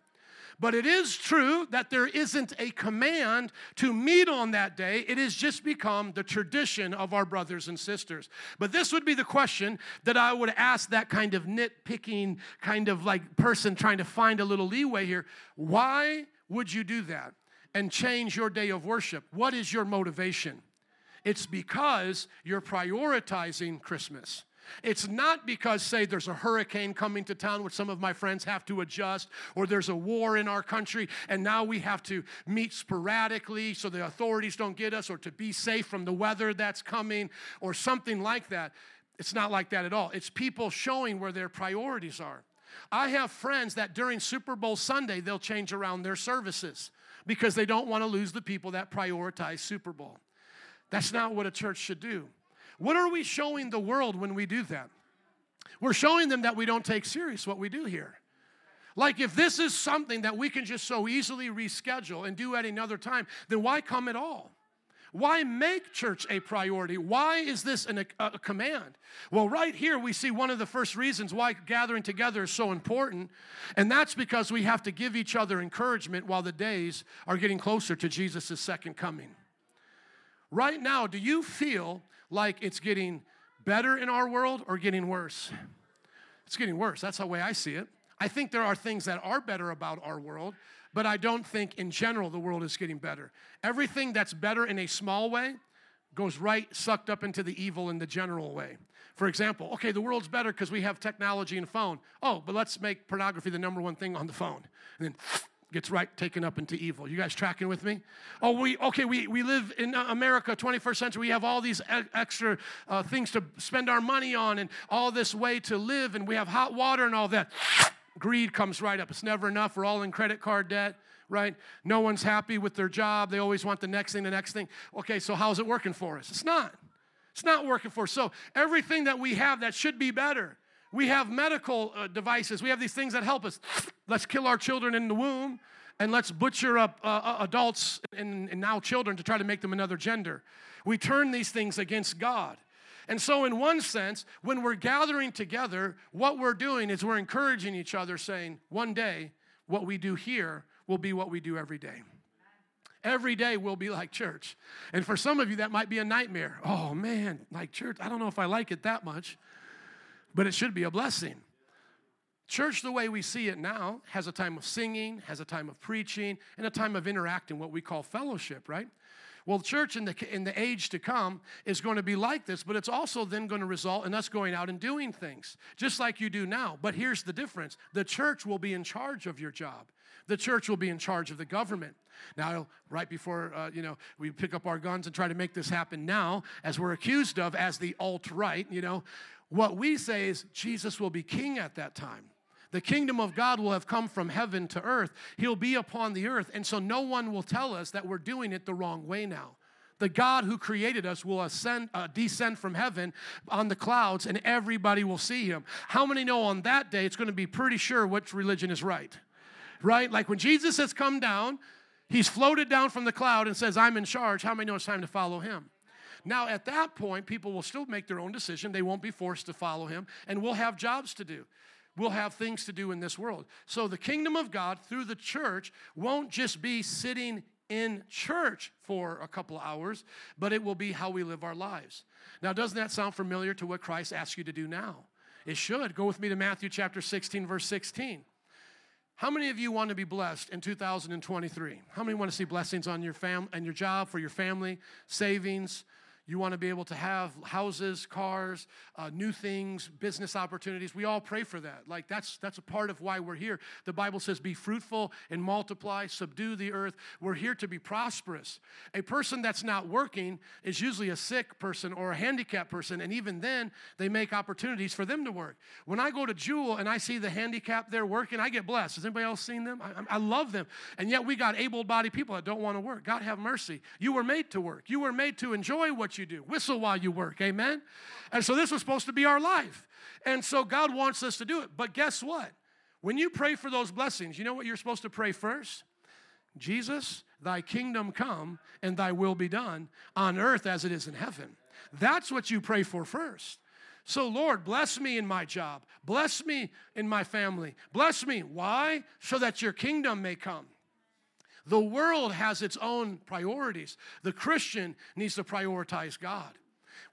But it is true that there isn't a command to meet on that day. It has just become the tradition of our brothers and sisters. But this would be the question that I would ask that kind of nitpicking, kind of like person trying to find a little leeway here. Why would you do that and change your day of worship? What is your motivation? It's because you're prioritizing Christmas. It's not because, say, there's a hurricane coming to town, which some of my friends have to adjust, or there's a war in our country, and now we have to meet sporadically so the authorities don't get us, or to be safe from the weather that's coming, or something like that. It's not like that at all. It's people showing where their priorities are. I have friends that during Super Bowl Sunday, they'll change around their services because they don't want to lose the people that prioritize Super Bowl. That's not what a church should do. What are we showing the world when we do that? We're showing them that we don't take serious what we do here. Like, if this is something that we can just so easily reschedule and do at another time, then why come at all? Why make church a priority? Why is this an, a, a, command? Well, right here we see one of the first reasons why gathering together is so important, and that's because we have to give each other encouragement while the days are getting closer to Jesus' second coming. Right now, do you feel like it's getting better in our world or getting worse? It's getting worse. That's the way I see it. I think there are things that are better about our world, but I don't think in general the world is getting better. Everything that's better in a small way goes right sucked up into the evil in the general way. For example, okay, the world's better because we have technology and phone. Oh, but let's make pornography the number one thing on the phone. And then gets right taken up into evil. You guys tracking with me? Oh, we okay. We we live in uh, America, 21st century. We have all these extra uh, things to spend our money on, and all this way to live, and we have hot water and all that. Greed comes right up. It's never enough. We're all in credit card debt, right? No one's happy with their job. They always want the next thing, the next thing. Okay, so how's it working for us? It's not. It's not working for us. So everything that we have that should be better we have medical uh, devices. We have these things that help us. Let's kill our children in the womb and let's butcher up uh, uh, adults and, and now children to try to make them another gender. We turn these things against God. And so, in one sense, when we're gathering together, what we're doing is we're encouraging each other, saying, one day, what we do here will be what we do every day. Every day will be like church. And for some of you, that might be a nightmare. Oh man, like church, I don't know if I like it that much but it should be a blessing. Church, the way we see it now, has a time of singing, has a time of preaching, and a time of interacting, what we call fellowship, right? Well, church in the, in the age to come is going to be like this, but it's also then going to result in us going out and doing things, just like you do now. But here's the difference the church will be in charge of your job. The church will be in charge of the government. Now, right before uh, you know we pick up our guns and try to make this happen now, as we're accused of as the alt right, you know, what we say is Jesus will be king at that time. The kingdom of God will have come from heaven to earth. He'll be upon the earth. And so no one will tell us that we're doing it the wrong way now. The God who created us will ascend, uh, descend from heaven on the clouds, and everybody will see him. How many know on that day it's going to be pretty sure which religion is right? Right? Like when Jesus has come down, he's floated down from the cloud and says, I'm in charge. How many know it's time to follow him? Now, at that point, people will still make their own decision. They won't be forced to follow him, and we'll have jobs to do. We'll have things to do in this world. So, the kingdom of God through the church won't just be sitting in church for a couple hours, but it will be how we live our lives. Now, doesn't that sound familiar to what Christ asks you to do now? It should. Go with me to Matthew chapter 16, verse 16. How many of you want to be blessed in 2023? How many want to see blessings on your fam and your job, for your family, savings, you want to be able to have houses, cars, uh, new things, business opportunities. We all pray for that. Like that's that's a part of why we're here. The Bible says, "Be fruitful and multiply, subdue the earth." We're here to be prosperous. A person that's not working is usually a sick person or a handicapped person, and even then, they make opportunities for them to work. When I go to Jewel and I see the handicapped there working, I get blessed. Has anybody else seen them? I, I love them. And yet, we got able-bodied people that don't want to work. God have mercy. You were made to work. You were made to enjoy what you do. Whistle while you work. Amen? And so this was supposed to be our life. And so God wants us to do it. But guess what? When you pray for those blessings, you know what you're supposed to pray first? Jesus, thy kingdom come and thy will be done on earth as it is in heaven. That's what you pray for first. So, Lord, bless me in my job. Bless me in my family. Bless me. Why? So that your kingdom may come. The world has its own priorities. The Christian needs to prioritize God.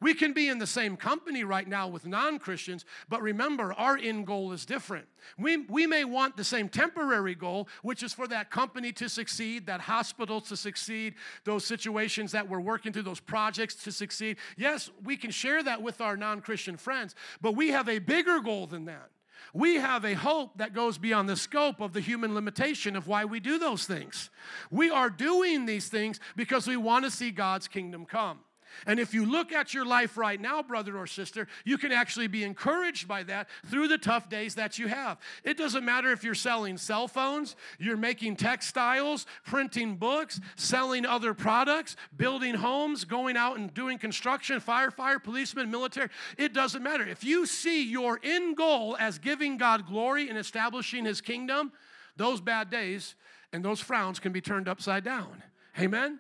We can be in the same company right now with non Christians, but remember, our end goal is different. We, we may want the same temporary goal, which is for that company to succeed, that hospital to succeed, those situations that we're working through, those projects to succeed. Yes, we can share that with our non Christian friends, but we have a bigger goal than that. We have a hope that goes beyond the scope of the human limitation of why we do those things. We are doing these things because we want to see God's kingdom come. And if you look at your life right now, brother or sister, you can actually be encouraged by that through the tough days that you have. It doesn't matter if you're selling cell phones, you're making textiles, printing books, selling other products, building homes, going out and doing construction, firefighter, policeman, military. It doesn't matter. If you see your end goal as giving God glory and establishing his kingdom, those bad days and those frowns can be turned upside down. Amen?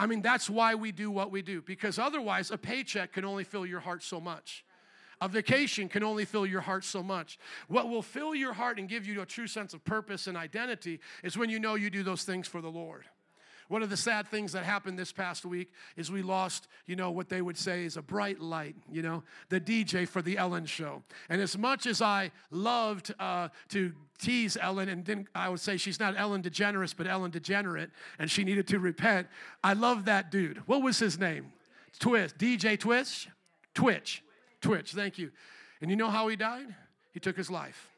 I mean, that's why we do what we do, because otherwise, a paycheck can only fill your heart so much. A vacation can only fill your heart so much. What will fill your heart and give you a true sense of purpose and identity is when you know you do those things for the Lord. One of the sad things that happened this past week is we lost, you know, what they would say is a bright light, you know, the DJ for the Ellen show. And as much as I loved uh, to tease Ellen, and didn't, I would say she's not Ellen DeGeneres, but Ellen Degenerate, and she needed to repent. I love that dude. What was his name? Twist, DJ Twitch? Twitch. Twitch, thank you. And you know how he died? He took his life.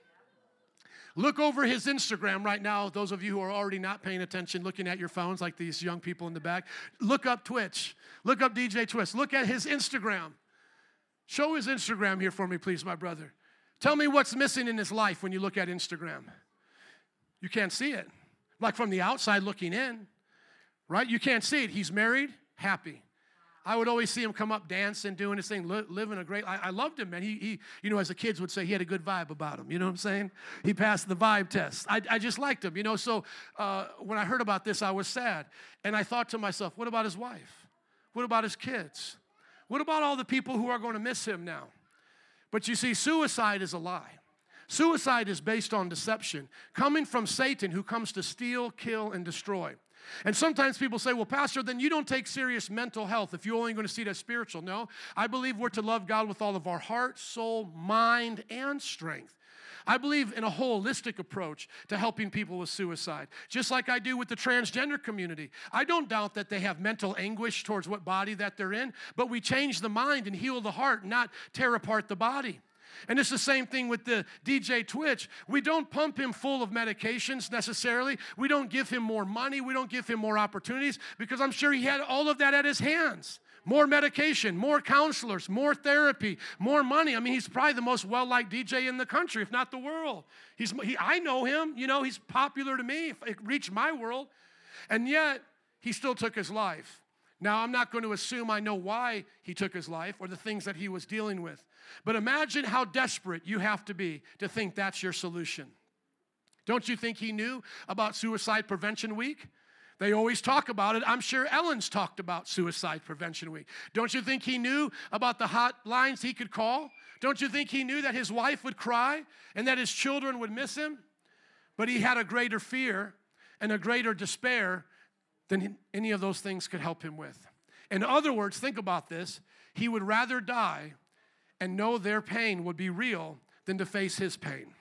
Look over his Instagram right now. Those of you who are already not paying attention, looking at your phones like these young people in the back, look up Twitch. Look up DJ Twist. Look at his Instagram. Show his Instagram here for me, please, my brother. Tell me what's missing in his life when you look at Instagram. You can't see it. Like from the outside looking in, right? You can't see it. He's married, happy. I would always see him come up dancing, doing his thing, li- living a great. I, I loved him, man. He, he, you know, as the kids would say, he had a good vibe about him. You know what I'm saying? He passed the vibe test. I, I just liked him, you know. So uh, when I heard about this, I was sad, and I thought to myself, what about his wife? What about his kids? What about all the people who are going to miss him now? But you see, suicide is a lie. Suicide is based on deception, coming from Satan who comes to steal, kill, and destroy. And sometimes people say, well, Pastor, then you don't take serious mental health if you're only going to see it as spiritual. No, I believe we're to love God with all of our heart, soul, mind, and strength. I believe in a holistic approach to helping people with suicide, just like I do with the transgender community. I don't doubt that they have mental anguish towards what body that they're in, but we change the mind and heal the heart, not tear apart the body. And it's the same thing with the DJ Twitch. We don't pump him full of medications necessarily. We don't give him more money. We don't give him more opportunities because I'm sure he had all of that at his hands. More medication, more counselors, more therapy, more money. I mean, he's probably the most well liked DJ in the country, if not the world. He's, he, I know him, you know, he's popular to me. It reached my world. And yet, he still took his life. Now, I'm not going to assume I know why he took his life or the things that he was dealing with. But imagine how desperate you have to be to think that's your solution. Don't you think he knew about Suicide Prevention Week? They always talk about it. I'm sure Ellen's talked about Suicide Prevention Week. Don't you think he knew about the hotlines he could call? Don't you think he knew that his wife would cry and that his children would miss him? But he had a greater fear and a greater despair than any of those things could help him with. In other words, think about this. He would rather die and know their pain would be real than to face his pain.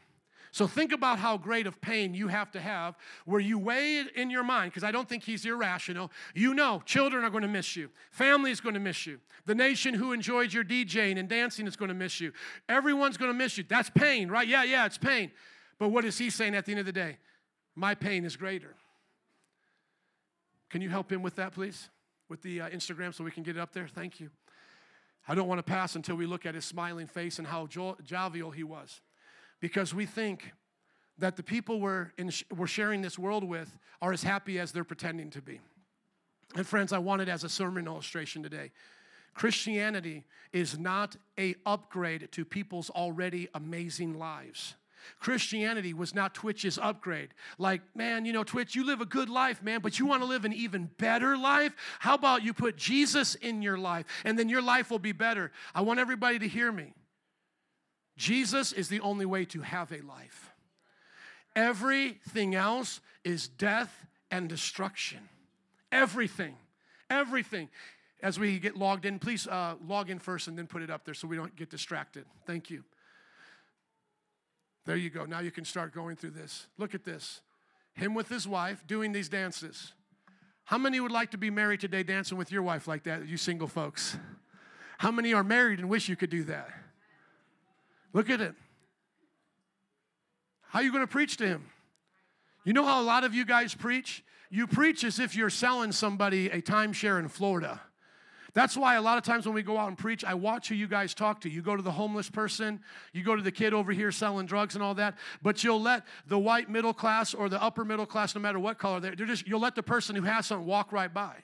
So think about how great of pain you have to have where you weigh it in your mind, because I don't think he's irrational. You know, children are going to miss you, family is going to miss you, the nation who enjoyed your DJing and dancing is going to miss you. Everyone's going to miss you. That's pain, right? Yeah, yeah, it's pain. But what is he saying at the end of the day? My pain is greater. Can you help him with that, please? With the uh, Instagram so we can get it up there? Thank you. I don't want to pass until we look at his smiling face and how jo- jovial he was because we think that the people we're, in, we're sharing this world with are as happy as they're pretending to be. And friends, I want it as a sermon illustration today. Christianity is not a upgrade to people's already amazing lives. Christianity was not Twitch's upgrade. Like, man, you know, Twitch, you live a good life, man, but you want to live an even better life? How about you put Jesus in your life and then your life will be better? I want everybody to hear me. Jesus is the only way to have a life. Everything else is death and destruction. Everything. Everything. As we get logged in, please uh, log in first and then put it up there so we don't get distracted. Thank you. There you go. Now you can start going through this. Look at this. Him with his wife doing these dances. How many would like to be married today dancing with your wife like that, you single folks? How many are married and wish you could do that? Look at it. How are you going to preach to him? You know how a lot of you guys preach? You preach as if you're selling somebody a timeshare in Florida. That's why a lot of times when we go out and preach, I watch who you guys talk to. You go to the homeless person, you go to the kid over here selling drugs and all that, but you'll let the white middle class or the upper middle class, no matter what color they're, they're just, you'll let the person who has something walk right by.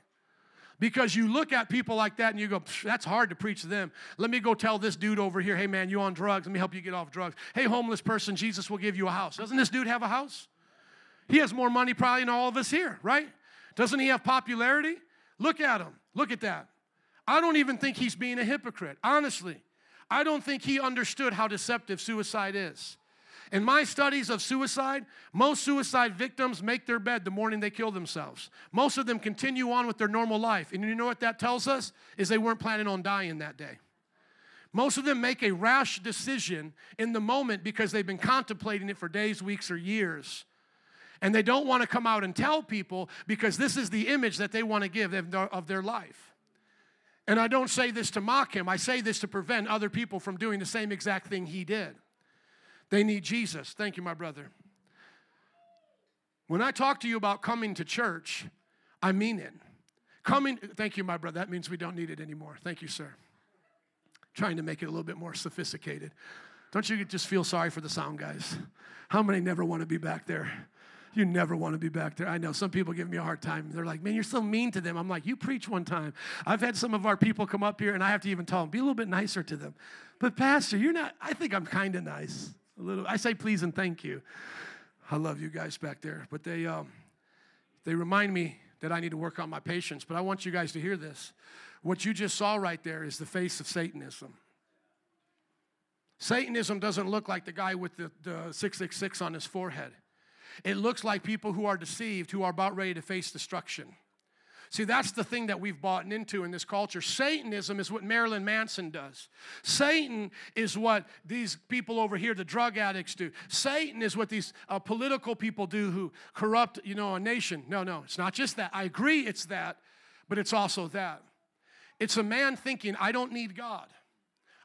Because you look at people like that and you go, that's hard to preach to them. Let me go tell this dude over here, hey man, you on drugs. Let me help you get off drugs. Hey, homeless person, Jesus will give you a house. Doesn't this dude have a house? He has more money probably than all of us here, right? Doesn't he have popularity? Look at him. Look at that. I don't even think he's being a hypocrite, honestly. I don't think he understood how deceptive suicide is. In my studies of suicide, most suicide victims make their bed the morning they kill themselves. Most of them continue on with their normal life. And you know what that tells us? Is they weren't planning on dying that day. Most of them make a rash decision in the moment because they've been contemplating it for days, weeks, or years. And they don't want to come out and tell people because this is the image that they want to give of their life. And I don't say this to mock him, I say this to prevent other people from doing the same exact thing he did. They need Jesus. Thank you, my brother. When I talk to you about coming to church, I mean it. Coming, thank you, my brother. That means we don't need it anymore. Thank you, sir. Trying to make it a little bit more sophisticated. Don't you just feel sorry for the sound guys? How many never want to be back there? You never want to be back there. I know some people give me a hard time. They're like, man, you're so mean to them. I'm like, you preach one time. I've had some of our people come up here and I have to even tell them, be a little bit nicer to them. But, Pastor, you're not, I think I'm kind of nice. A little. I say please and thank you. I love you guys back there, but they um, they remind me that I need to work on my patience. But I want you guys to hear this. What you just saw right there is the face of Satanism. Satanism doesn't look like the guy with the, the 666 on his forehead. It looks like people who are deceived, who are about ready to face destruction. See, that's the thing that we've bought into in this culture. Satanism is what Marilyn Manson does. Satan is what these people over here, the drug addicts, do. Satan is what these uh, political people do who corrupt, you know, a nation. No, no, it's not just that. I agree it's that, but it's also that. It's a man thinking, I don't need God.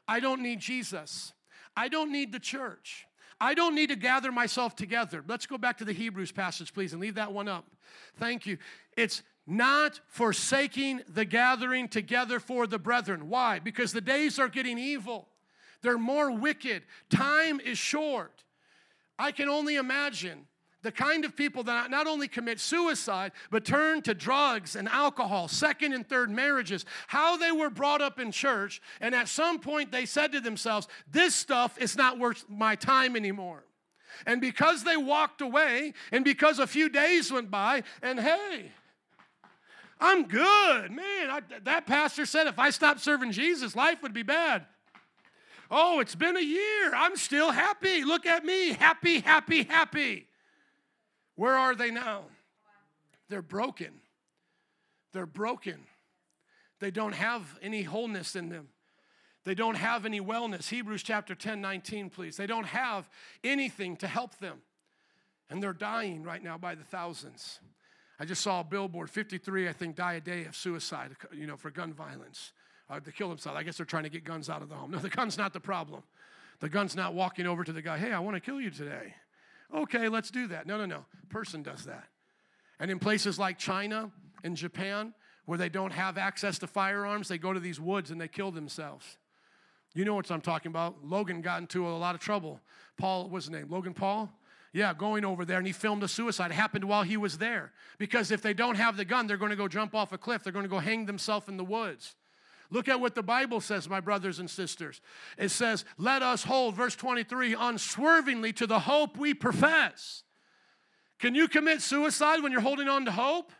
I don't need Jesus. I don't need the church. I don't need to gather myself together. Let's go back to the Hebrews passage, please, and leave that one up. Thank you. It's not forsaking the gathering together for the brethren. Why? Because the days are getting evil, they're more wicked, time is short. I can only imagine the kind of people that not only commit suicide, but turn to drugs and alcohol, second and third marriages, how they were brought up in church, and at some point they said to themselves, This stuff is not worth my time anymore. And because they walked away, and because a few days went by, and hey, I'm good. Man, I, that pastor said if I stopped serving Jesus, life would be bad. Oh, it's been a year. I'm still happy. Look at me. Happy, happy, happy. Where are they now? They're broken. They're broken. They don't have any wholeness in them. They don't have any wellness. Hebrews chapter 10, 19, please. They don't have anything to help them. And they're dying right now by the thousands. I just saw a billboard 53, I think, die a day of suicide, you know, for gun violence. Uh, to kill themselves. I guess they're trying to get guns out of the home. No, the gun's not the problem. The gun's not walking over to the guy, hey, I want to kill you today. Okay, let's do that. No, no, no. Person does that. And in places like China and Japan, where they don't have access to firearms, they go to these woods and they kill themselves. You know what I'm talking about. Logan got into a lot of trouble. Paul, what's his name? Logan Paul? Yeah, going over there and he filmed a suicide. It happened while he was there. Because if they don't have the gun, they're going to go jump off a cliff. They're going to go hang themselves in the woods. Look at what the Bible says, my brothers and sisters. It says, Let us hold, verse 23, unswervingly to the hope we profess. Can you commit suicide when you're holding on to hope?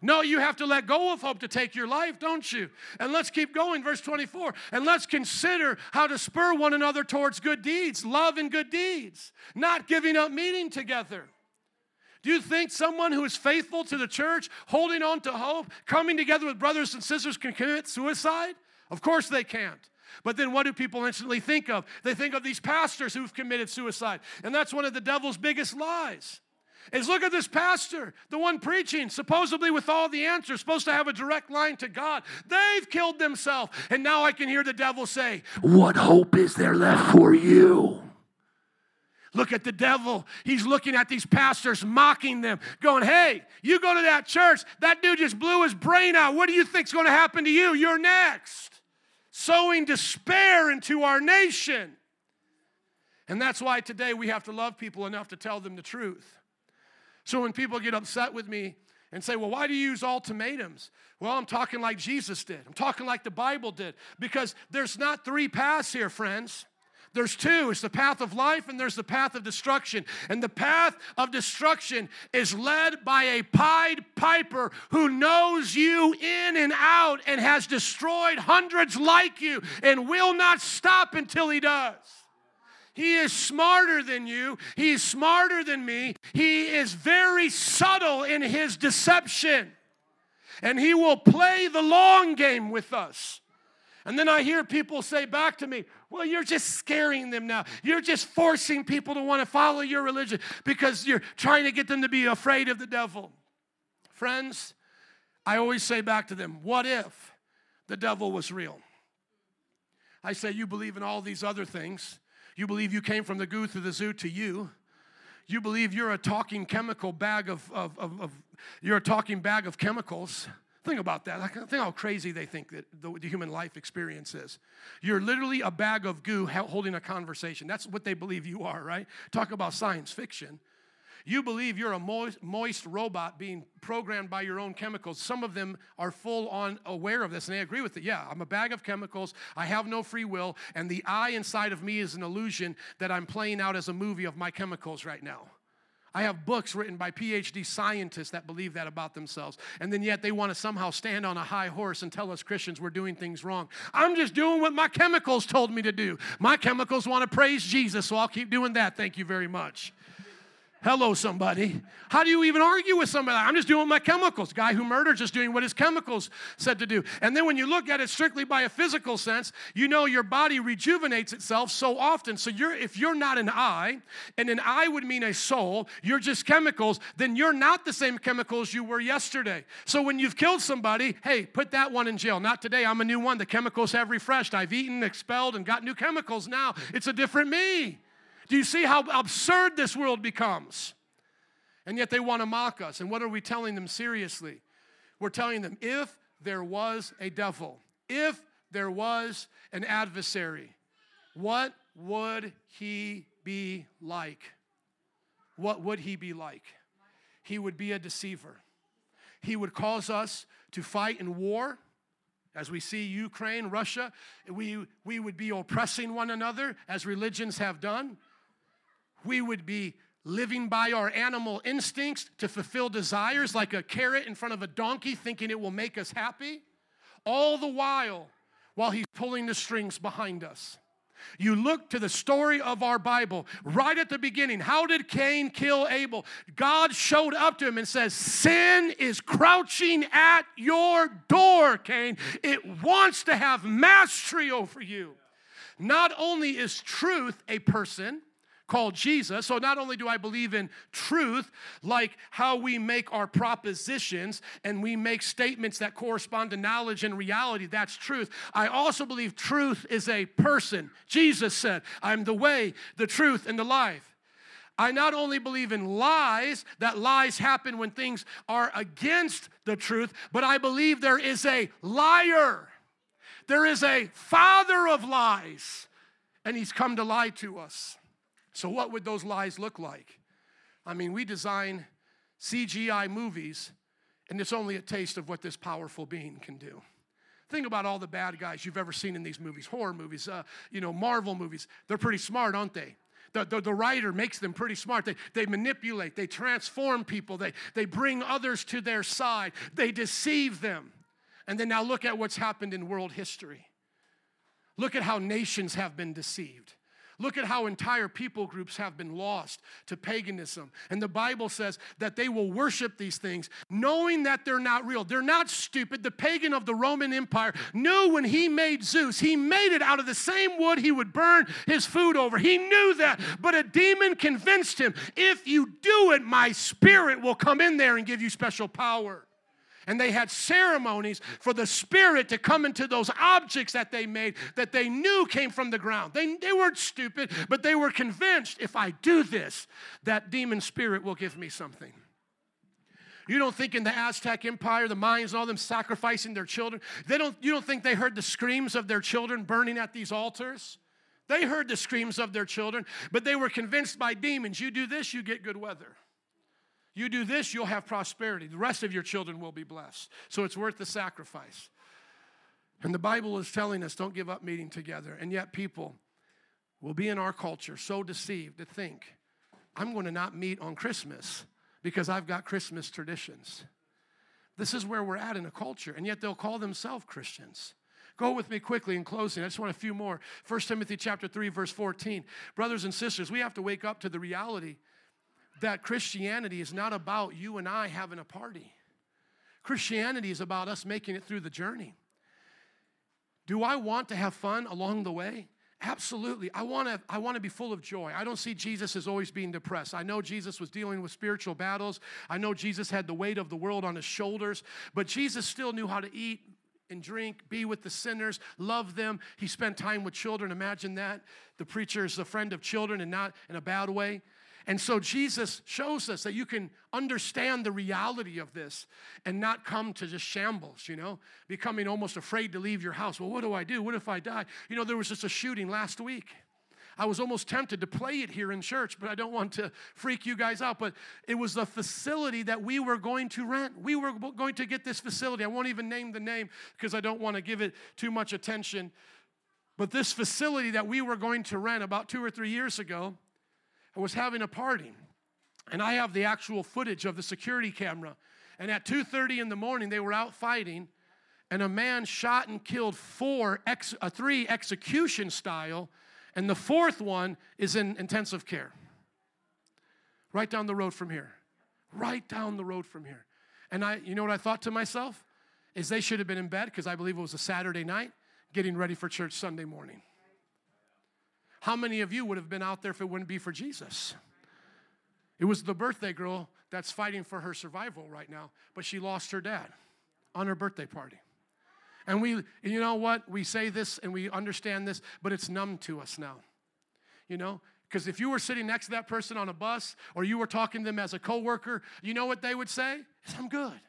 No, you have to let go of hope to take your life, don't you? And let's keep going, verse 24. And let's consider how to spur one another towards good deeds, love and good deeds, not giving up meeting together. Do you think someone who is faithful to the church, holding on to hope, coming together with brothers and sisters can commit suicide? Of course they can't. But then what do people instantly think of? They think of these pastors who've committed suicide. And that's one of the devil's biggest lies is look at this pastor, the one preaching, supposedly with all the answers, supposed to have a direct line to God. They've killed themselves. And now I can hear the devil say, What hope is there left for you? Look at the devil. He's looking at these pastors, mocking them, going, Hey, you go to that church, that dude just blew his brain out. What do you think's going to happen to you? You're next. Sowing despair into our nation. And that's why today we have to love people enough to tell them the truth. So when people get upset with me and say, well, why do you use ultimatums? Well, I'm talking like Jesus did. I'm talking like the Bible did. Because there's not three paths here, friends. There's two. It's the path of life and there's the path of destruction. And the path of destruction is led by a Pied Piper who knows you in and out and has destroyed hundreds like you and will not stop until he does. He is smarter than you. He's smarter than me. He is very subtle in his deception. And he will play the long game with us. And then I hear people say back to me, Well, you're just scaring them now. You're just forcing people to want to follow your religion because you're trying to get them to be afraid of the devil. Friends, I always say back to them, What if the devil was real? I say, You believe in all these other things. You believe you came from the goo through the zoo to you. You believe you're a talking chemical bag of, of, of, of you're a talking bag of chemicals. Think about that. Think how crazy they think that the, human life experience is. You're literally a bag of goo holding a conversation. That's what they believe you are, right? Talk about science fiction. You believe you're a moist, moist, robot being programmed by your own chemicals. Some of them are full on aware of this and they agree with it. Yeah, I'm a bag of chemicals. I have no free will. And the I inside of me is an illusion that I'm playing out as a movie of my chemicals right now. I have books written by PhD scientists that believe that about themselves. And then yet they want to somehow stand on a high horse and tell us Christians we're doing things wrong. I'm just doing what my chemicals told me to do. My chemicals want to praise Jesus, so I'll keep doing that. Thank you very much. Hello, somebody. How do you even argue with somebody? I'm just doing my chemicals. Guy who murders is doing what his chemicals said to do. And then when you look at it strictly by a physical sense, you know your body rejuvenates itself so often. So you're if you're not an I, and an I would mean a soul, you're just chemicals, then you're not the same chemicals you were yesterday. So when you've killed somebody, hey, put that one in jail. Not today. I'm a new one. The chemicals have refreshed. I've eaten, expelled, and got new chemicals now. It's a different me. Do you see how absurd this world becomes? And yet they want to mock us. And what are we telling them seriously? We're telling them if there was a devil, if there was an adversary, what would he be like? What would he be like? He would be a deceiver. He would cause us to fight in war. As we see Ukraine, Russia, we, we would be oppressing one another as religions have done we would be living by our animal instincts to fulfill desires like a carrot in front of a donkey, thinking it will make us happy, all the while while he's pulling the strings behind us. You look to the story of our Bible right at the beginning. How did Cain kill Abel? God showed up to him and says, Sin is crouching at your door, Cain. It wants to have mastery over you. not only is truth a person, called Jesus. So not only do I believe in truth, like how we make our propositions and we make statements that correspond to knowledge and reality, that's truth. I also believe truth is a person. Jesus said, I'm the way, the truth, and the life. I not only believe in lies, that lies happen when things are against the truth, but I believe there is a liar. There is a father of lies, and he's come to lie to us. So, what would those lies look like? I mean, we design CGI movies, and it's only a taste of what this powerful being can do. Think about all the bad guys you've ever seen in these movies, horror movies, uh, you know, Marvel movies. They're pretty smart, aren't they? The, the, the, writer makes them pretty smart. They, they manipulate, they transform people, they, they bring others to their side, they deceive them. And then now look at what's happened in world history. Look at how nations have been deceived. Look at how entire people groups have been lost to paganism. And the Bible says that they will worship these things knowing that they're not real. They're not stupid. The pagan of the Roman Empire knew when he made Zeus, he made it out of the same wood he would burn his food over. He knew that. But a demon convinced him if you do it, my spirit will come in there and give you special power. And they had ceremonies for the spirit to come into those objects that they made that they knew came from the ground. They, they weren't stupid, but they were convinced if I do this, that demon spirit will give me something. You don't think in the Aztec Empire, the Mayans all them sacrificing their children, they don't, you don't think they heard the screams of their children burning at these altars? They heard the screams of their children, but they were convinced by demons you do this, you get good weather. You do this, you'll have prosperity. The rest of your children will be blessed. So it's worth the sacrifice. And the Bible is telling us don't give up meeting together. And yet, people will be in our culture so deceived to think, I'm going to not meet on Christmas because I've got Christmas traditions. This is where we're at in a culture, and yet they'll call themselves Christians. Go with me quickly in closing. I just want a few more. 1 Timothy chapter 3 verse 14. Brothers and sisters, we have to wake up to the reality that Christianity is not about you and I having a party. Christianity is about us making it through the journey. Do I want to have fun along the way? Absolutely. I want to I want to be full of joy. I don't see Jesus as always being depressed. I know Jesus was dealing with spiritual battles. I know Jesus had the weight of the world on his shoulders, but Jesus still knew how to eat and drink, be with the sinners, love them. He spent time with children. Imagine that. The preacher is a friend of children and not in a bad way. And so Jesus shows us that you can understand the reality of this and not come to just shambles, you know, becoming almost afraid to leave your house. Well, what do I do? What if I die? You know, there was just a shooting last week. I was almost tempted to play it here in church, but I don't want to freak you guys out. But it was the facility that we were going to rent. We were going to get this facility. I won't even name the name because I don't want to give it too much attention. But this facility that we were going to rent about two or three years ago, was having a party. And I have the actual footage of the security camera. And at 2:30 in the morning, they were out fighting, and a man shot and killed four, ex, uh, three execution style, and the fourth one is in intensive care. Right down the road from here. Right down the road from here. And I, you know what I thought to myself? Is they should have been in bed because I believe it was a Saturday night, getting ready for church Sunday morning. How many of you would have been out there if it wouldn't be for Jesus? It was the birthday girl that's fighting for her survival right now, but she lost her dad on her birthday party. And we, you know what? We say this and we understand this, but it's numb to us now. You know? Because if you were sitting next to that person on a bus or you were talking to them as a coworker, you know what they would say? I'm good.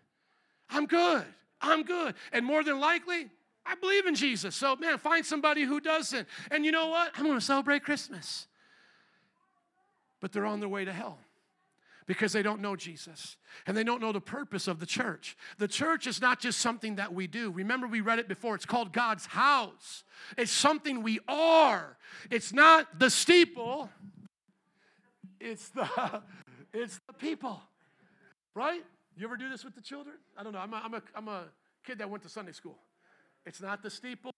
I'm good. I'm good. And more than likely, I believe in Jesus. So, man, find somebody who doesn't. And you know what? I'm going to celebrate Christmas. But they're on their way to hell because they don't know Jesus and they don't know the purpose of the church. The church is not just something that we do. Remember, we read it before. It's called God's house, it's something we are. It's not the steeple, it's the, it's the people, right? You ever do this with the children? I don't know. I'm a, I'm a, I'm a kid that went to Sunday school. It's not the steeple,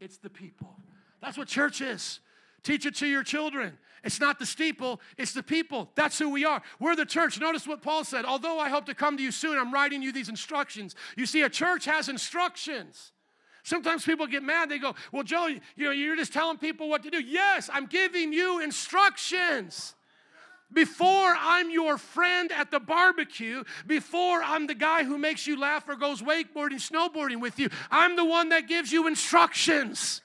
it's the people. That's what church is. Teach it to your children. It's not the steeple, it's the people. That's who we are. We're the church. Notice what Paul said. Although I hope to come to you soon, I'm writing you these instructions. You see, a church has instructions. Sometimes people get mad. They go, Well, Joe, you know, you're just telling people what to do. Yes, I'm giving you instructions. Before I'm your friend at the barbecue, before I'm the guy who makes you laugh or goes wakeboarding, snowboarding with you, I'm the one that gives you instructions.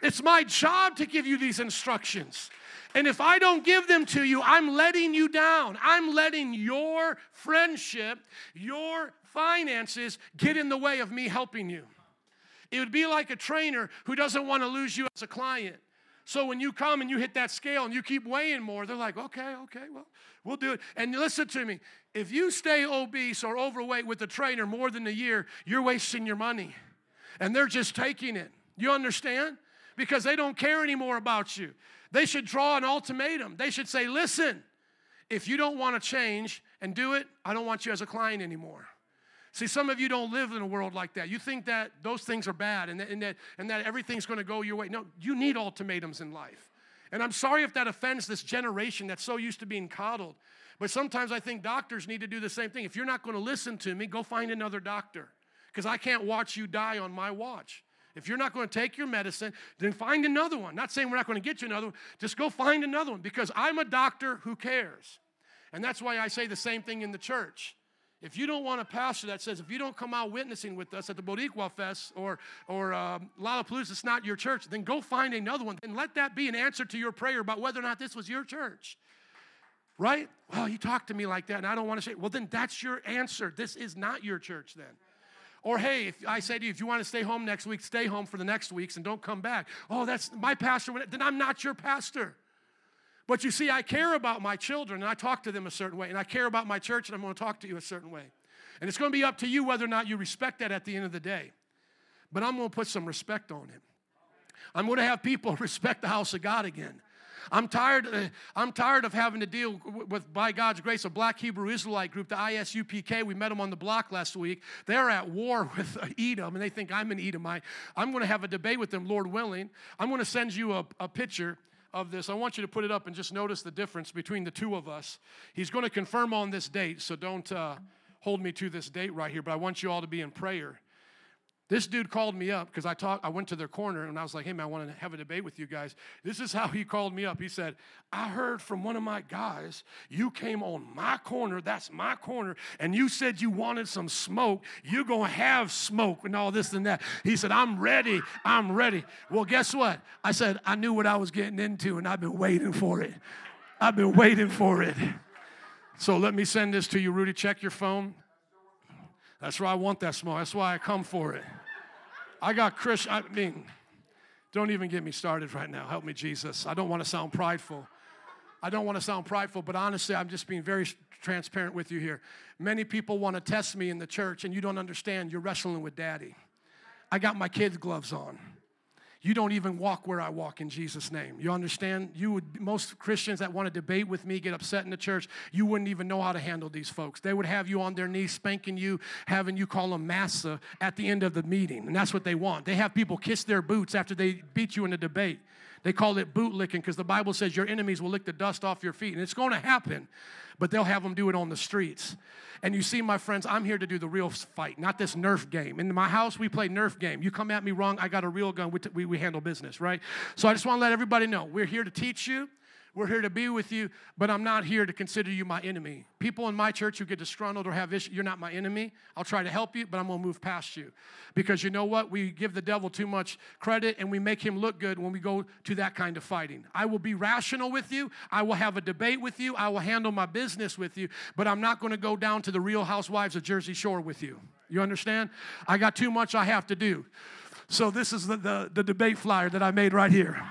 It's my job to give you these instructions. And if I don't give them to you, I'm letting you down. I'm letting your friendship, your finances get in the way of me helping you. It would be like a trainer who doesn't want to lose you as a client. So when you come and you hit that scale and you keep weighing more, they're like, okay, okay, well, we'll do it. And listen to me if you stay obese or overweight with the trainer more than a year, you're wasting your money. And they're just taking it. You understand? Because they don't care anymore about you. They should draw an ultimatum. They should say, listen, if you don't want to change and do it, I don't want you as a client anymore. See, some of you don't live in a world like that. You think that those things are bad and that, and that, and that everything's going to go your way. No, you need ultimatums in life. And I'm sorry if that offends this generation that's so used to being coddled. But sometimes I think doctors need to do the same thing. If you're not going to listen to me, go find another doctor because I can't watch you die on my watch. If you're not going to take your medicine, then find another one. Not saying we're not going to get you another one, just go find another one because I'm a doctor who cares. And that's why I say the same thing in the church. If you don't want a pastor that says, if you don't come out witnessing with us at the Boricua Fest or, or um, Lollapalooza, it's not your church, then go find another one. And let that be an answer to your prayer about whether or not this was your church. Right? Well, you talked to me like that, and I don't want to say, well, then that's your answer. This is not your church then. Or hey, if I say to you, if you want to stay home next week, stay home for the next weeks and don't come back. Oh, that's my pastor. Then I'm not your pastor. But you see, I care about my children and I talk to them a certain way, and I care about my church and I'm going to talk to you a certain way. And it's going to be up to you whether or not you respect that at the end of the day. But I'm going to put some respect on it. I'm going to have people respect the house of God again. I'm tired, uh, I'm tired of having to deal with, by God's grace, a black Hebrew Israelite group, the ISUPK. We met them on the block last week. They're at war with Edom, and they think I'm an Edomite. I'm going to have a debate with them, Lord willing. I'm going to send you a, a picture of this. I want you to put it up and just notice the difference between the two of us. He's going to confirm on this date, so don't uh, hold me to this date right here, but I want you all to be in prayer. This dude called me up because I talked. I went to their corner and I was like, "Hey man, I want to have a debate with you guys." This is how he called me up. He said, "I heard from one of my guys you came on my corner. That's my corner, and you said you wanted some smoke. You're gonna have smoke and all this and that." He said, "I'm ready. I'm ready." Well, guess what? I said I knew what I was getting into, and I've been waiting for it. I've been waiting for it. So let me send this to you, Rudy. Check your phone. That's why I want that smoke. That's why I come for it. I got Chris, I mean, don't even get me started right now. Help me, Jesus. I don't want to sound prideful. I don't want to sound prideful, but honestly, I'm just being very transparent with you here. Many people want to test me in the church, and you don't understand. You're wrestling with daddy. I got my kids' gloves on you don't even walk where I walk in Jesus' name. You understand? You would most Christians that want to debate with me get upset in the church. You wouldn't even know how to handle these folks. They would have you on their knees spanking you, having you call them massa at the end of the meeting, and that's what they want. They have people kiss their boots after they beat you in a debate. They call it boot licking because the Bible says your enemies will lick the dust off your feet, and it's going to happen, but they'll have them do it on the streets. And you see, my friends, I'm here to do the real fight, not this Nerf game. In my house, we play Nerf game. You come at me wrong, I got a real gun. We, t- we, we handle business, right? So I just want to let everybody know we're here to teach you. We're here to be with you, but I'm not here to consider you my enemy. People in my church who get disgruntled or have issues, you're not my enemy. I'll try to help you, but I'm going to move past you. Because you know what? We give the devil too much credit and we make him look good when we go to that kind of fighting. I will be rational with you. I will have a debate with you. I will handle my business with you, but I'm not going to go down to the real housewives of Jersey Shore with you. You understand? I got too much I have to do. So this is the, the, the debate flyer that I made right here.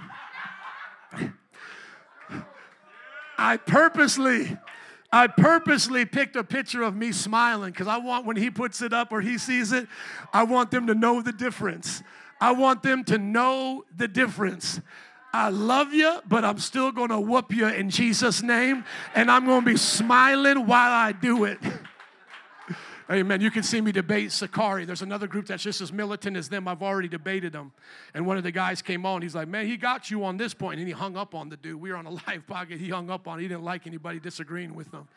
I purposely, I purposely picked a picture of me smiling because I want when he puts it up or he sees it, I want them to know the difference. I want them to know the difference. I love you, but I'm still gonna whoop you in Jesus' name, and I'm gonna be smiling while I do it. Amen. You can see me debate Sakari. There's another group that's just as militant as them. I've already debated them. And one of the guys came on. He's like, man, he got you on this point. And he hung up on the dude. We were on a live pocket. He hung up on it. He didn't like anybody disagreeing with him.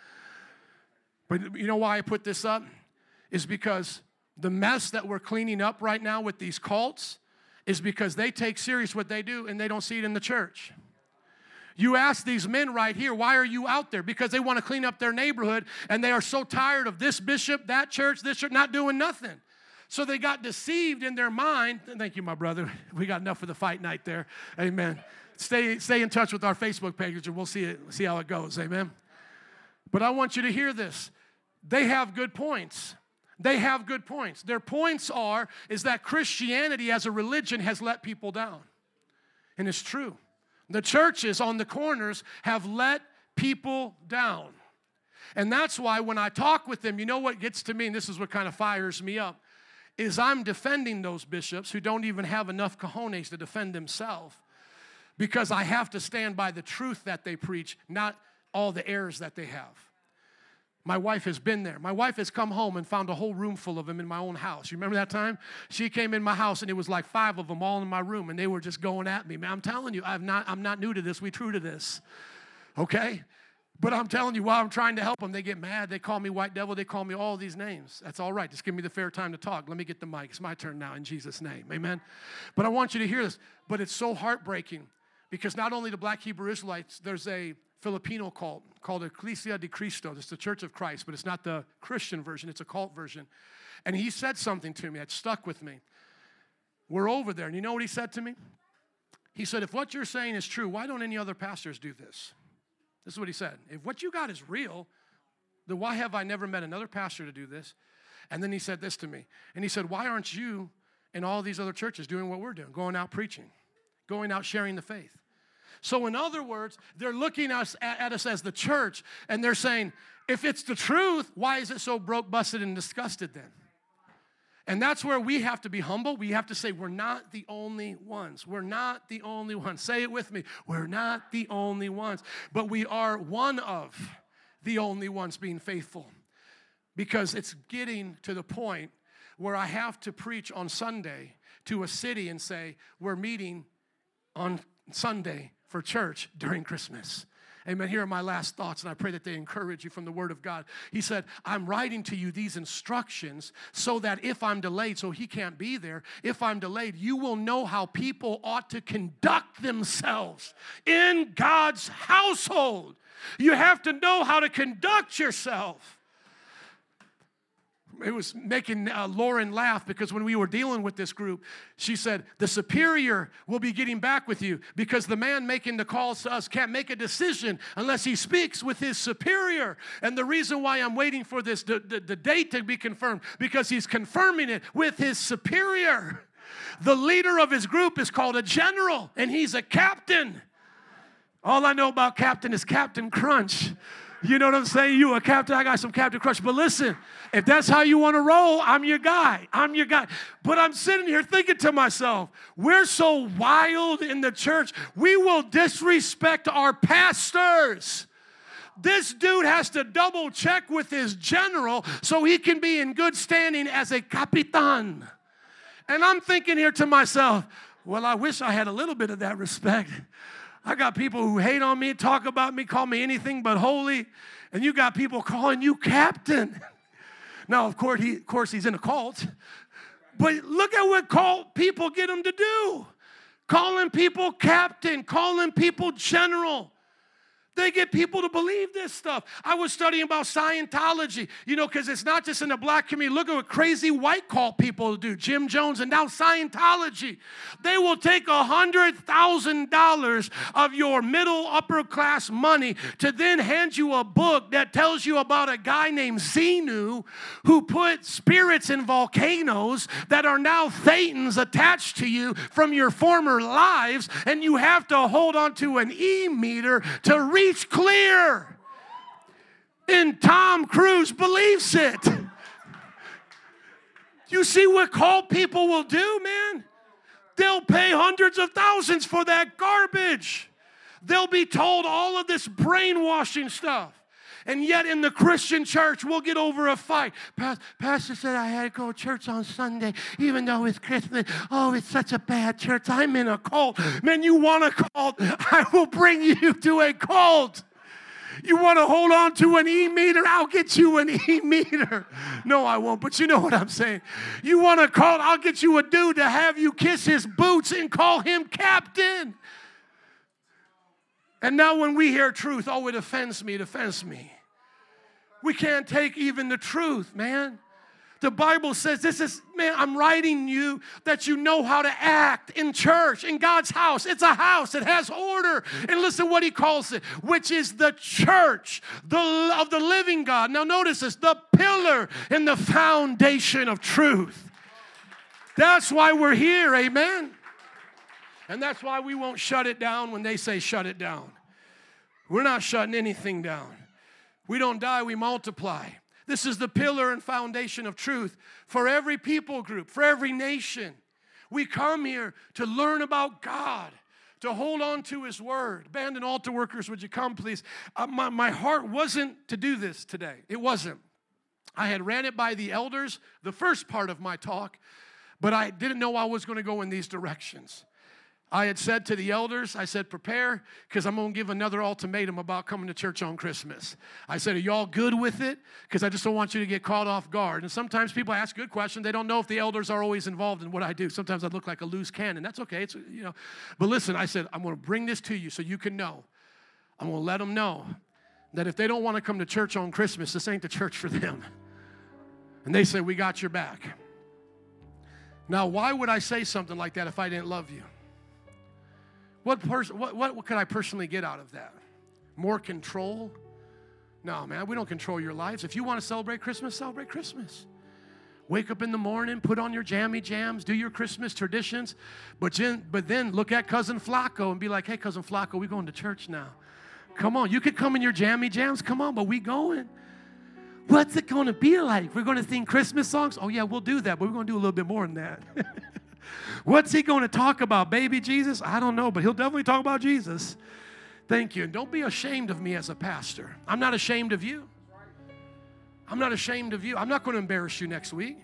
But you know why I put this up? Is because The mess that we're cleaning up right now with these cults is because they take serious what they do and they don't see it in the church. You ask these men right here, why are you out there? Because they want to clean up their neighborhood and they are so tired of this bishop, that church, this church, not doing nothing. So they got deceived in their mind. Thank you, my brother. We got enough for the fight night there. Amen. Stay, stay in touch with our Facebook page and we'll see, it, see how it goes. Amen. But I want you to hear this. They have good points. They have good points. Their points are is that Christianity as a religion has let people down. And it's true. The churches on the corners have let people down. And that's why when I talk with them, you know what gets to me, and this is what kind of fires me up, is I'm defending those bishops who don't even have enough cojones to defend themselves because I have to stand by the truth that they preach, not all the errors that they have. My wife has been there. My wife has come home and found a whole room full of them in my own house. You remember that time? She came in my house and it was like five of them all in my room and they were just going at me. Man, I'm telling you, I'm not, I'm not new to this. We true to this. Okay? But I'm telling you, while I'm trying to help them, they get mad. They call me white devil. They call me all these names. That's all right. Just give me the fair time to talk. Let me get the mic. It's my turn now in Jesus' name. Amen. But I want you to hear this. But it's so heartbreaking because not only the black Hebrew Israelites, there's a Filipino cult called Ecclesia de Cristo. It's the Church of Christ, but it's not the Christian version, it's a cult version. And he said something to me that stuck with me. We're over there, and you know what he said to me? He said, If what you're saying is true, why don't any other pastors do this? This is what he said. If what you got is real, then why have I never met another pastor to do this? And then he said this to me. And he said, Why aren't you in all these other churches doing what we're doing, going out preaching, going out sharing the faith? So, in other words, they're looking us, at, at us as the church and they're saying, if it's the truth, why is it so broke, busted, and disgusted then? And that's where we have to be humble. We have to say, we're not the only ones. We're not the only ones. Say it with me. We're not the only ones, but we are one of the only ones being faithful because it's getting to the point where I have to preach on Sunday to a city and say, we're meeting on Sunday for church during Christmas. Amen. Here are my last thoughts, and I pray that they encourage you from the Word of God. He said, I'm writing to you these instructions so that if I'm delayed, so he can't be there, if I'm delayed, you will know how people ought to conduct themselves in God's household. You have to know how to conduct yourself it was making uh, Lauren laugh because when we were dealing with this group, she said, The superior will be getting back with you because the man making the calls to us can't make a decision unless he speaks with his superior. And the reason why I'm waiting for this, the, the, the date to be confirmed, because he's confirming it with his superior. The leader of his group is called a general, and he's a captain. All I know about captain is Captain Crunch. You know what I'm saying? You a captain, I got some Captain crush. But listen, if that's how you want to roll, I'm your guy. I'm your guy. But I'm sitting here thinking to myself, we're so wild in the church, we will disrespect our pastors. This dude has to double check with his general so he can be in good standing as a capitan. And I'm thinking here to myself, well, I wish I had a little bit of that respect. I got people who hate on me, talk about me, call me anything but holy, and you got people calling you captain. Now, of course, he, of course he's in a cult, but look at what cult people get him to do. Calling people captain, calling people general. They get people to believe this stuff. I was studying about Scientology, you know, because it's not just in the black community. Look at what crazy white cult people do. Jim Jones and now Scientology. They will take a hundred thousand dollars of your middle upper class money to then hand you a book that tells you about a guy named Xenu who put spirits in volcanoes that are now thetans attached to you from your former lives, and you have to hold on to an e meter to read reach clear. And Tom Cruise believes it. You see what cult people will do, man? They'll pay hundreds of thousands for that garbage. They'll be told all of this brainwashing stuff. And yet, in the Christian church, we'll get over a fight. Pastor said I had to go to church on Sunday, even though it's Christmas. Oh, it's such a bad church. I'm in a cult. Man, you want a cult? I will bring you to a cult. You want to hold on to an E meter? I'll get you an E meter. No, I won't, but you know what I'm saying. You want to call, I'll get you a dude to have you kiss his boots and call him captain. And now when we hear truth, oh, it offends me, it offends me. We can't take even the truth, man. The Bible says, This is, man, I'm writing you that you know how to act in church, in God's house. It's a house, it has order. And listen what he calls it, which is the church the, of the living God. Now, notice this the pillar and the foundation of truth. That's why we're here, amen. And that's why we won't shut it down when they say shut it down. We're not shutting anything down. We don't die, we multiply. This is the pillar and foundation of truth for every people group, for every nation. We come here to learn about God, to hold on to His Word. Band and altar workers, would you come, please? Uh, my, my heart wasn't to do this today. It wasn't. I had ran it by the elders, the first part of my talk, but I didn't know I was going to go in these directions. I had said to the elders, I said, prepare, because I'm going to give another ultimatum about coming to church on Christmas. I said, Are y'all good with it? Because I just don't want you to get caught off guard. And sometimes people ask good questions. They don't know if the elders are always involved in what I do. Sometimes I look like a loose cannon. That's okay. It's, you know. But listen, I said, I'm going to bring this to you so you can know. I'm going to let them know that if they don't want to come to church on Christmas, this ain't the church for them. And they say, We got your back. Now, why would I say something like that if I didn't love you? What, pers- what, what, what could I personally get out of that? More control? No, man, we don't control your lives. If you want to celebrate Christmas, celebrate Christmas. Wake up in the morning, put on your jammy jams, do your Christmas traditions, but then, but then look at Cousin Flacco and be like, hey, Cousin Flacco, we going to church now. Come on, you could come in your jammy jams, come on, but we going. What's it going to be like? We're going to sing Christmas songs? Oh, yeah, we'll do that, but we're going to do a little bit more than that. What's he going to talk about? Baby Jesus? I don't know, but he'll definitely talk about Jesus. Thank you. And don't be ashamed of me as a pastor. I'm not ashamed of you. I'm not ashamed of you. I'm not going to embarrass you next week.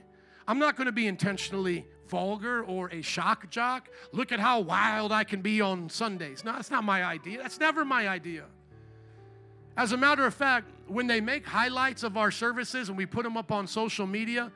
I'm not going to be intentionally vulgar or a shock jock. Look at how wild I can be on Sundays. No, that's not my idea. That's never my idea. As a matter of fact, when they make highlights of our services and we put them up on social media,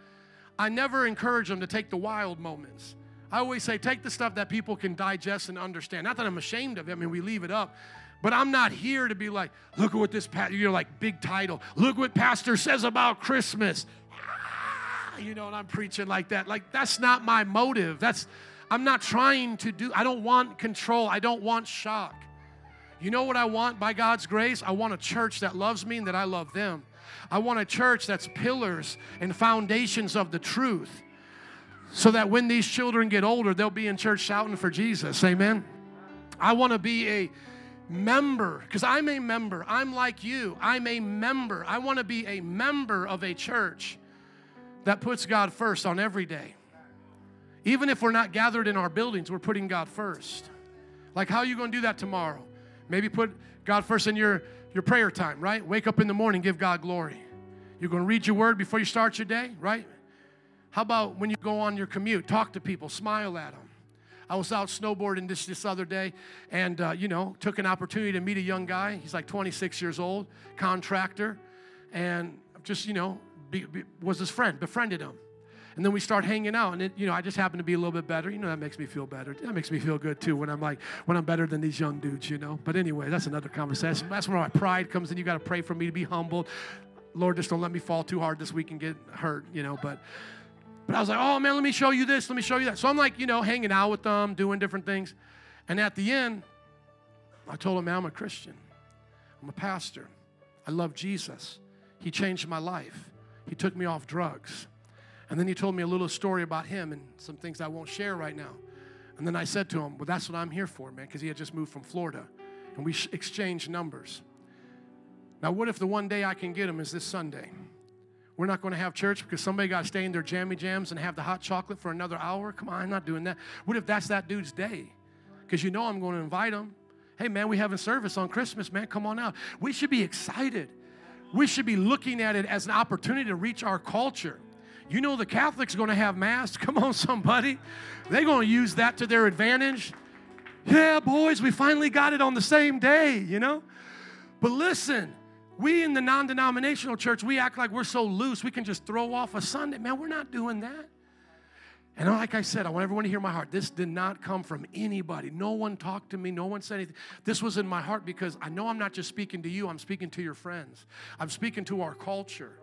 I never encourage them to take the wild moments. I always say, take the stuff that people can digest and understand. Not that I'm ashamed of it, I mean, we leave it up. But I'm not here to be like, look at what this, you're like, big title. Look what Pastor says about Christmas. Ah, you know, and I'm preaching like that. Like, that's not my motive. That's, I'm not trying to do, I don't want control. I don't want shock. You know what I want by God's grace? I want a church that loves me and that I love them. I want a church that's pillars and foundations of the truth so that when these children get older, they'll be in church shouting for Jesus. Amen. I want to be a member because I'm a member. I'm like you. I'm a member. I want to be a member of a church that puts God first on every day. Even if we're not gathered in our buildings, we're putting God first. Like, how are you going to do that tomorrow? Maybe put God first in your, your prayer time, right? Wake up in the morning, give God glory. You're going to read your word before you start your day, right? How about when you go on your commute? Talk to people, smile at them. I was out snowboarding this this other day, and uh, you know, took an opportunity to meet a young guy. He's like 26 years old, contractor, and just you know, be, be, was his friend, befriended him, and then we start hanging out. And it, you know, I just happen to be a little bit better. You know, that makes me feel better. That makes me feel good too when I'm like when I'm better than these young dudes. You know. But anyway, that's another conversation. That's where my pride comes in. You got to pray for me to be humbled. Lord, just don't let me fall too hard this week and get hurt. You know, but. But I was like, oh man, let me show you this, let me show you that. So I'm like, you know, hanging out with them, doing different things. And at the end, I told him, man, I'm a Christian. I'm a pastor. I love Jesus. He changed my life. He took me off drugs. And then he told me a little story about him and some things I won't share right now. And then I said to him, well, that's what I'm here for, man, because he had just moved from Florida. And we exchanged numbers. Now, what if the one day I can get him is this Sunday? We're not going to have church because somebody got to stay in their jammy jams and have the hot chocolate for another hour. Come on, I'm not doing that. What if that's that dude's day? Because you know I'm going to invite him. Hey, man, we having service on Christmas, man. Come on out. We should be excited. We should be looking at it as an opportunity to reach our culture. You know the Catholics are going to have mass. Come on, somebody. They're going to use that to their advantage. Yeah, boys, we finally got it on the same day, you know? But listen, We in the non denominational church, we act like we're so loose, we can just throw off a Sunday. Man, we're not doing that. And like I said, I want everyone to hear my heart. This did not come from anybody. No one talked to me. No one said anything. This was in my heart because I know I'm not just speaking to you, I'm speaking to your friends. I'm speaking to our culture.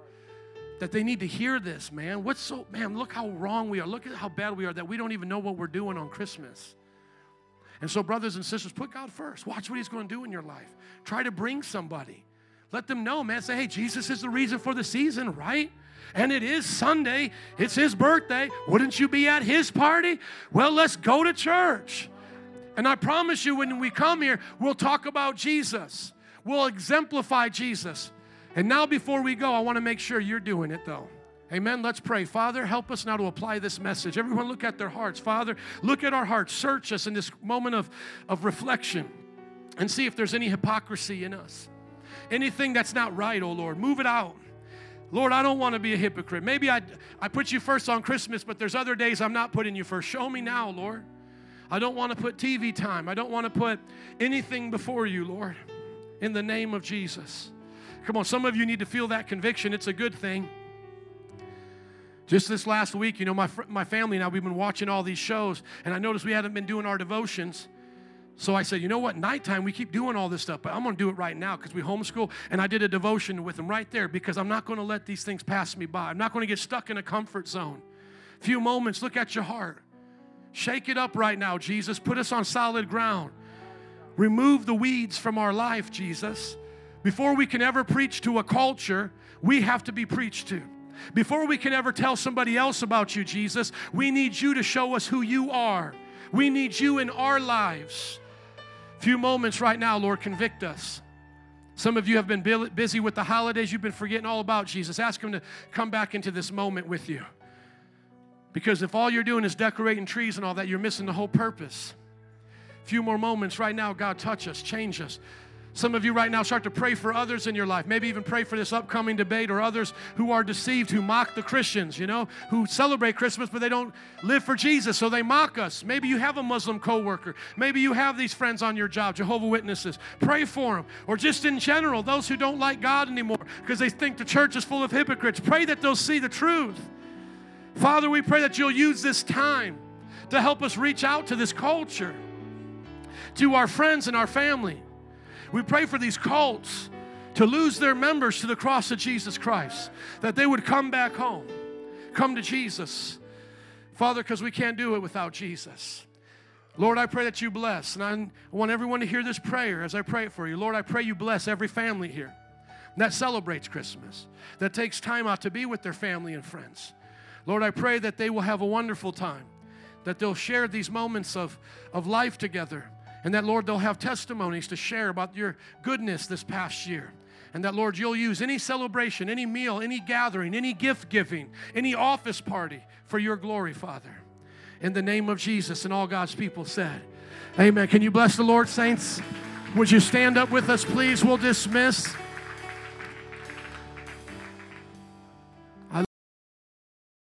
That they need to hear this, man. What's so, man, look how wrong we are. Look at how bad we are that we don't even know what we're doing on Christmas. And so, brothers and sisters, put God first. Watch what He's going to do in your life. Try to bring somebody. Let them know, man. Say, hey, Jesus is the reason for the season, right? And it is Sunday. It's his birthday. Wouldn't you be at his party? Well, let's go to church. And I promise you, when we come here, we'll talk about Jesus. We'll exemplify Jesus. And now, before we go, I want to make sure you're doing it, though. Amen. Let's pray. Father, help us now to apply this message. Everyone, look at their hearts. Father, look at our hearts. Search us in this moment of, of reflection and see if there's any hypocrisy in us. Anything that's not right, oh Lord, move it out. Lord, I don't want to be a hypocrite. Maybe I, I put you first on Christmas, but there's other days I'm not putting you first. Show me now, Lord. I don't want to put TV time. I don't want to put anything before you, Lord, in the name of Jesus. Come on, some of you need to feel that conviction. It's a good thing. Just this last week, you know, my, my family and I, we've been watching all these shows, and I noticed we hadn't been doing our devotions. So I said, you know what? Nighttime, we keep doing all this stuff, but I'm going to do it right now because we homeschool. And I did a devotion with them right there because I'm not going to let these things pass me by. I'm not going to get stuck in a comfort zone. Few moments, look at your heart. Shake it up right now, Jesus. Put us on solid ground. Remove the weeds from our life, Jesus. Before we can ever preach to a culture, we have to be preached to. Before we can ever tell somebody else about you, Jesus, we need you to show us who you are. We need you in our lives few moments right now, Lord, convict us. Some of you have been busy with the holidays. You've been forgetting all about Jesus. Ask Him to come back into this moment with you. Because if all you're doing is decorating trees and all that, you're missing the whole purpose. A few more moments right now, God, touch us, change us. Some of you right now start to pray for others in your life. Maybe even pray for this upcoming debate or others who are deceived, who mock the Christians, you know, who celebrate Christmas but they don't live for Jesus, so they mock us. Maybe you have a Muslim coworker. Maybe you have these friends on your job, Jehovah Witnesses. Pray for them. Or just in general, those who don't like God anymore because they think the church is full of hypocrites. Pray that they'll see the truth. Father, we pray that you'll use this time to help us reach out to this culture, to our friends and our family. We pray for these cults to lose their members to the cross of Jesus Christ, that they would come back home, come to Jesus. Father, because we can't do it without Jesus. Lord, I pray that you bless, and I want everyone to hear this prayer as I pray for you. Lord, I pray you bless every family here that celebrates Christmas, that takes time out to be with their family and friends. Lord, I pray that they will have a wonderful time, that they'll share these moments of, of life together, and that, Lord, they'll have testimonies to share about your goodness this past year. And that, Lord, you'll use any celebration, any meal, any gathering, any gift giving, any office party for your glory, Father. In the name of Jesus and all God's people said, Amen. Can you bless the Lord, saints? Would you stand up with us, please? We'll dismiss.